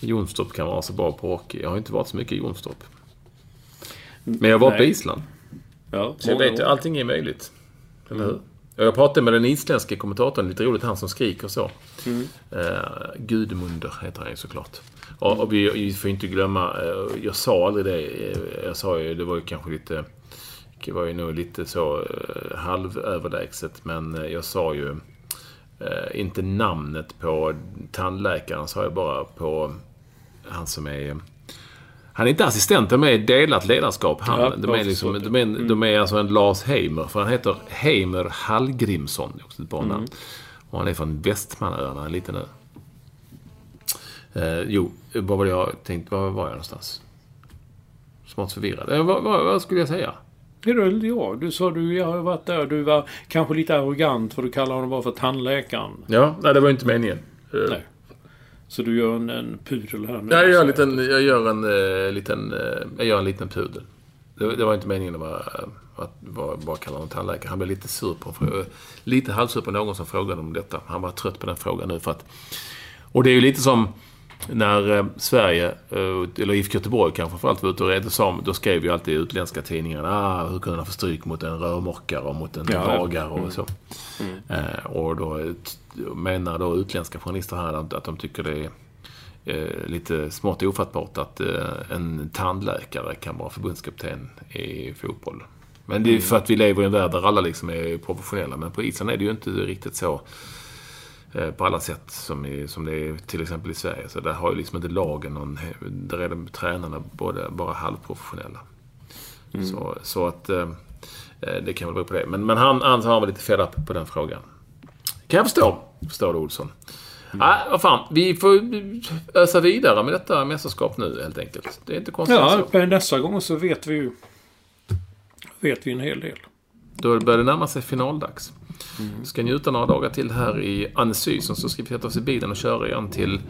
Jonstorp kan vara så bra på hockey. Jag har inte varit så mycket i Jonstorp. Men jag var på Nej. Island. ja Så jag vet ju, allting är möjligt. Eller hur? Och Jag pratade med den isländske kommentatorn, lite roligt, han som skriker så. Eh, Gudmundur heter han ju såklart. Och, och vi, vi får inte glömma, eh, jag sa aldrig det. eh, Jag sa ju, det var ju kanske lite, det var ju nog lite så eh, halvöverlägset. Men eh, jag sa ju eh, inte namnet på tandläkaren, sa jag bara på han som är han är inte assistent, de är delat ledarskap. Han, Ja, de, är liksom, de, är, de är alltså en Lars Heimer, för han heter Heimer Hallgrimsson. Det är också ett bra namn. Och han är från Västmanöarna, en liten ö. Eh, jo, vad var det jag tänkte? Var var jag någonstans? Smått förvirrad. Eh, vad, vad, vad skulle jag säga? Väl jag. Du sa du, jag har varit där. Du var kanske lite arrogant för du kallar honom bara för tandläkaren. Ja, nej, det var inte meningen. Eh, Nej. Så du gör en, en pudel här nu. Nej, jag gör en liten, jag gör en, eh, liten, eh, jag gör en liten pudel. Det, det var inte meningen att, vara, att bara kalla honom tandläkare. Han blev lite sur på fråga. Lite halvsur på någon som frågade om detta. Han var trött på den frågan nu för att... Och det är ju lite som när eh, Sverige, eh, eller IFK Göteborg kanske framförallt var ute och red, så- då skrev ju alltid utländska tidningar ah, hur kunde han få stryk mot en rörmokare och mot en Ja, ja. bagare och så. Eh, och då menar då utländska journalister här att, att de tycker det är eh, lite smått ofattbart att eh, en tandläkare kan vara förbundskapten i fotboll. Men det är för att vi lever i en värld där alla liksom är professionella. Men på Island är det ju inte riktigt så på alla sätt som, i, som det är till exempel i Sverige. Så där har ju liksom inte lagen någon... Där är de tränarna både, bara halvprofessionella. Så, så att eh, eh, det kan väl bero på det. Men, men han, han, han var lite fed up på den frågan. Kan jag förstå. Förstår du Olsson. Nej, vad fan. Vi får ösa vidare med detta mästerskap nu helt enkelt. Det är inte konstigt Ja, så. nästa gång så vet vi ju... Vet vi en hel del. Då börjar det närma sig finaldags. Vi ska njuta några dagar till här i Annecy. Så ska vi sätta oss i bilen och köra igen till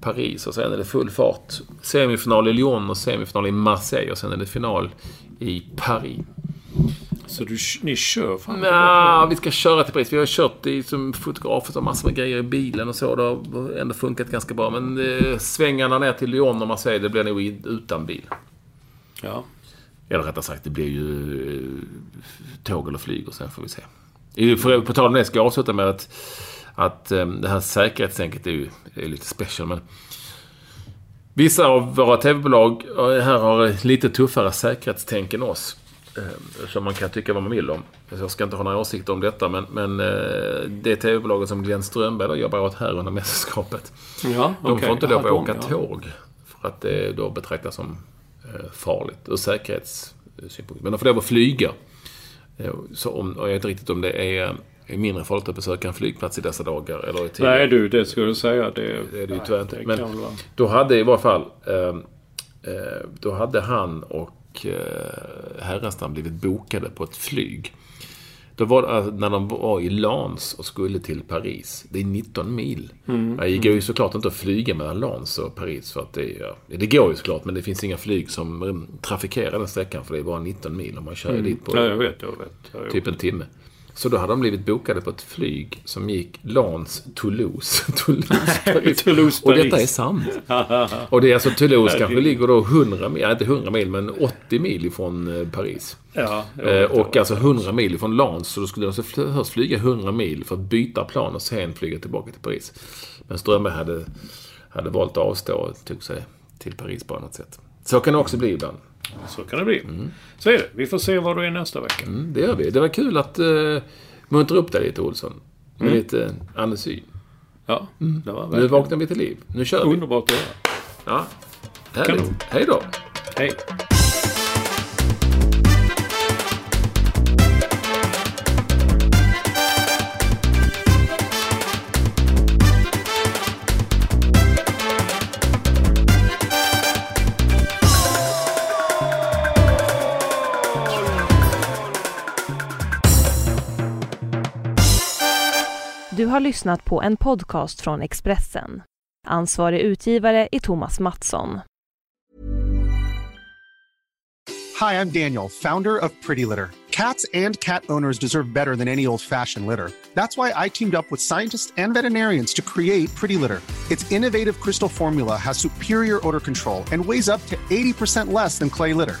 Paris. Och sen är det full fart. Semifinal i Lyon och semifinal i Marseille. Och sen är det final i Paris. Så du, ni kör fan Nja, vi ska köra till Paris. Vi har kört i, som fotografer och massor med grejer i bilen och så. Det har ändå funkat ganska bra. Men eh, svängarna ner till Lyon och Marseille, det blir nog utan bil. Ja. Eller rättare sagt, det blir ju eh, tåg eller flyg och sen får vi se. På tal om det ska jag avsluta med att, att eh, det här säkerhetstänket är ju är lite special. Men vissa av våra tv-bolag eh, här har lite tuffare säkerhetstänk än oss. eh, Som man kan tycka vad man vill om. Jag ska inte ha några åsikter om detta, men, men det tv-bolaget som Glenn Strömberg då jobbar åt här under mästerskapet. Ja, De okej. får inte lov att de, åka ja. tåg. För att det då betraktas som farligt ur säkerhetssynpunkt. Men de får lov att flyga. Eh, Så om, jag vet inte riktigt om det är, är mindre farligt att besöka en flygplats i dessa dagar. Eller i. Nej du, det skulle jag säga. Det, Det är det ju tyvärr inte. Men då hade i varje fall... Eh, eh, då hade han och eh, Herrenstam blivit bokade på ett flyg. Då var det alltså när de var i Lans och skulle till Paris. Det är 19 mil. Mm. Det går ju såklart inte att flyga mellan Lans och Paris. För att det, är, det går ju såklart, men det finns inga flyg som mm, trafikerar den sträckan. För det är bara 19 mil om man kör dit på Mm. Ja, jag vet, jag vet. Jag typ en timme. Så då hade de blivit bokade på ett flyg som gick Lans Toulouse. Toulouse, Paris. Toulouse, Och detta är sant. Och det är alltså Toulouse kanske ligger då 100 mil, inte 100 mil, men 80 mil ifrån eh, Paris. Ja, Eh, och alltså 100 mil ifrån Lans. Så då skulle de alltså först flyga 100 mil för att byta plan och sen flyga tillbaka till Paris. Men Strömberg hade, hade valt att avstå och tog sig till Paris på annat sätt. Så kan det också bli ibland. Så kan det bli. Så är det. Vi får se vad du är nästa vecka. Mm, det gör vi. Det var kul att uh, muntra upp dig lite, Olsson. Med lite andesyn. Ja, det var Nu verkligen vaknar vi till liv. Nu kör vi. underbart att höra. Ja. Härligt. Hej då. Hej. Har lyssnat på en podcast från Expressen. Ansvarig utgivare är Thomas Mattsson. Hi, I'm Daniel, founder of Pretty Litter. Cats and cat owners deserve better than any old fashioned litter. That's why I teamed up with scientists and veterinarians to create Pretty Litter. Its innovative crystal formula has superior odor control and weighs up to 80% less than clay litter.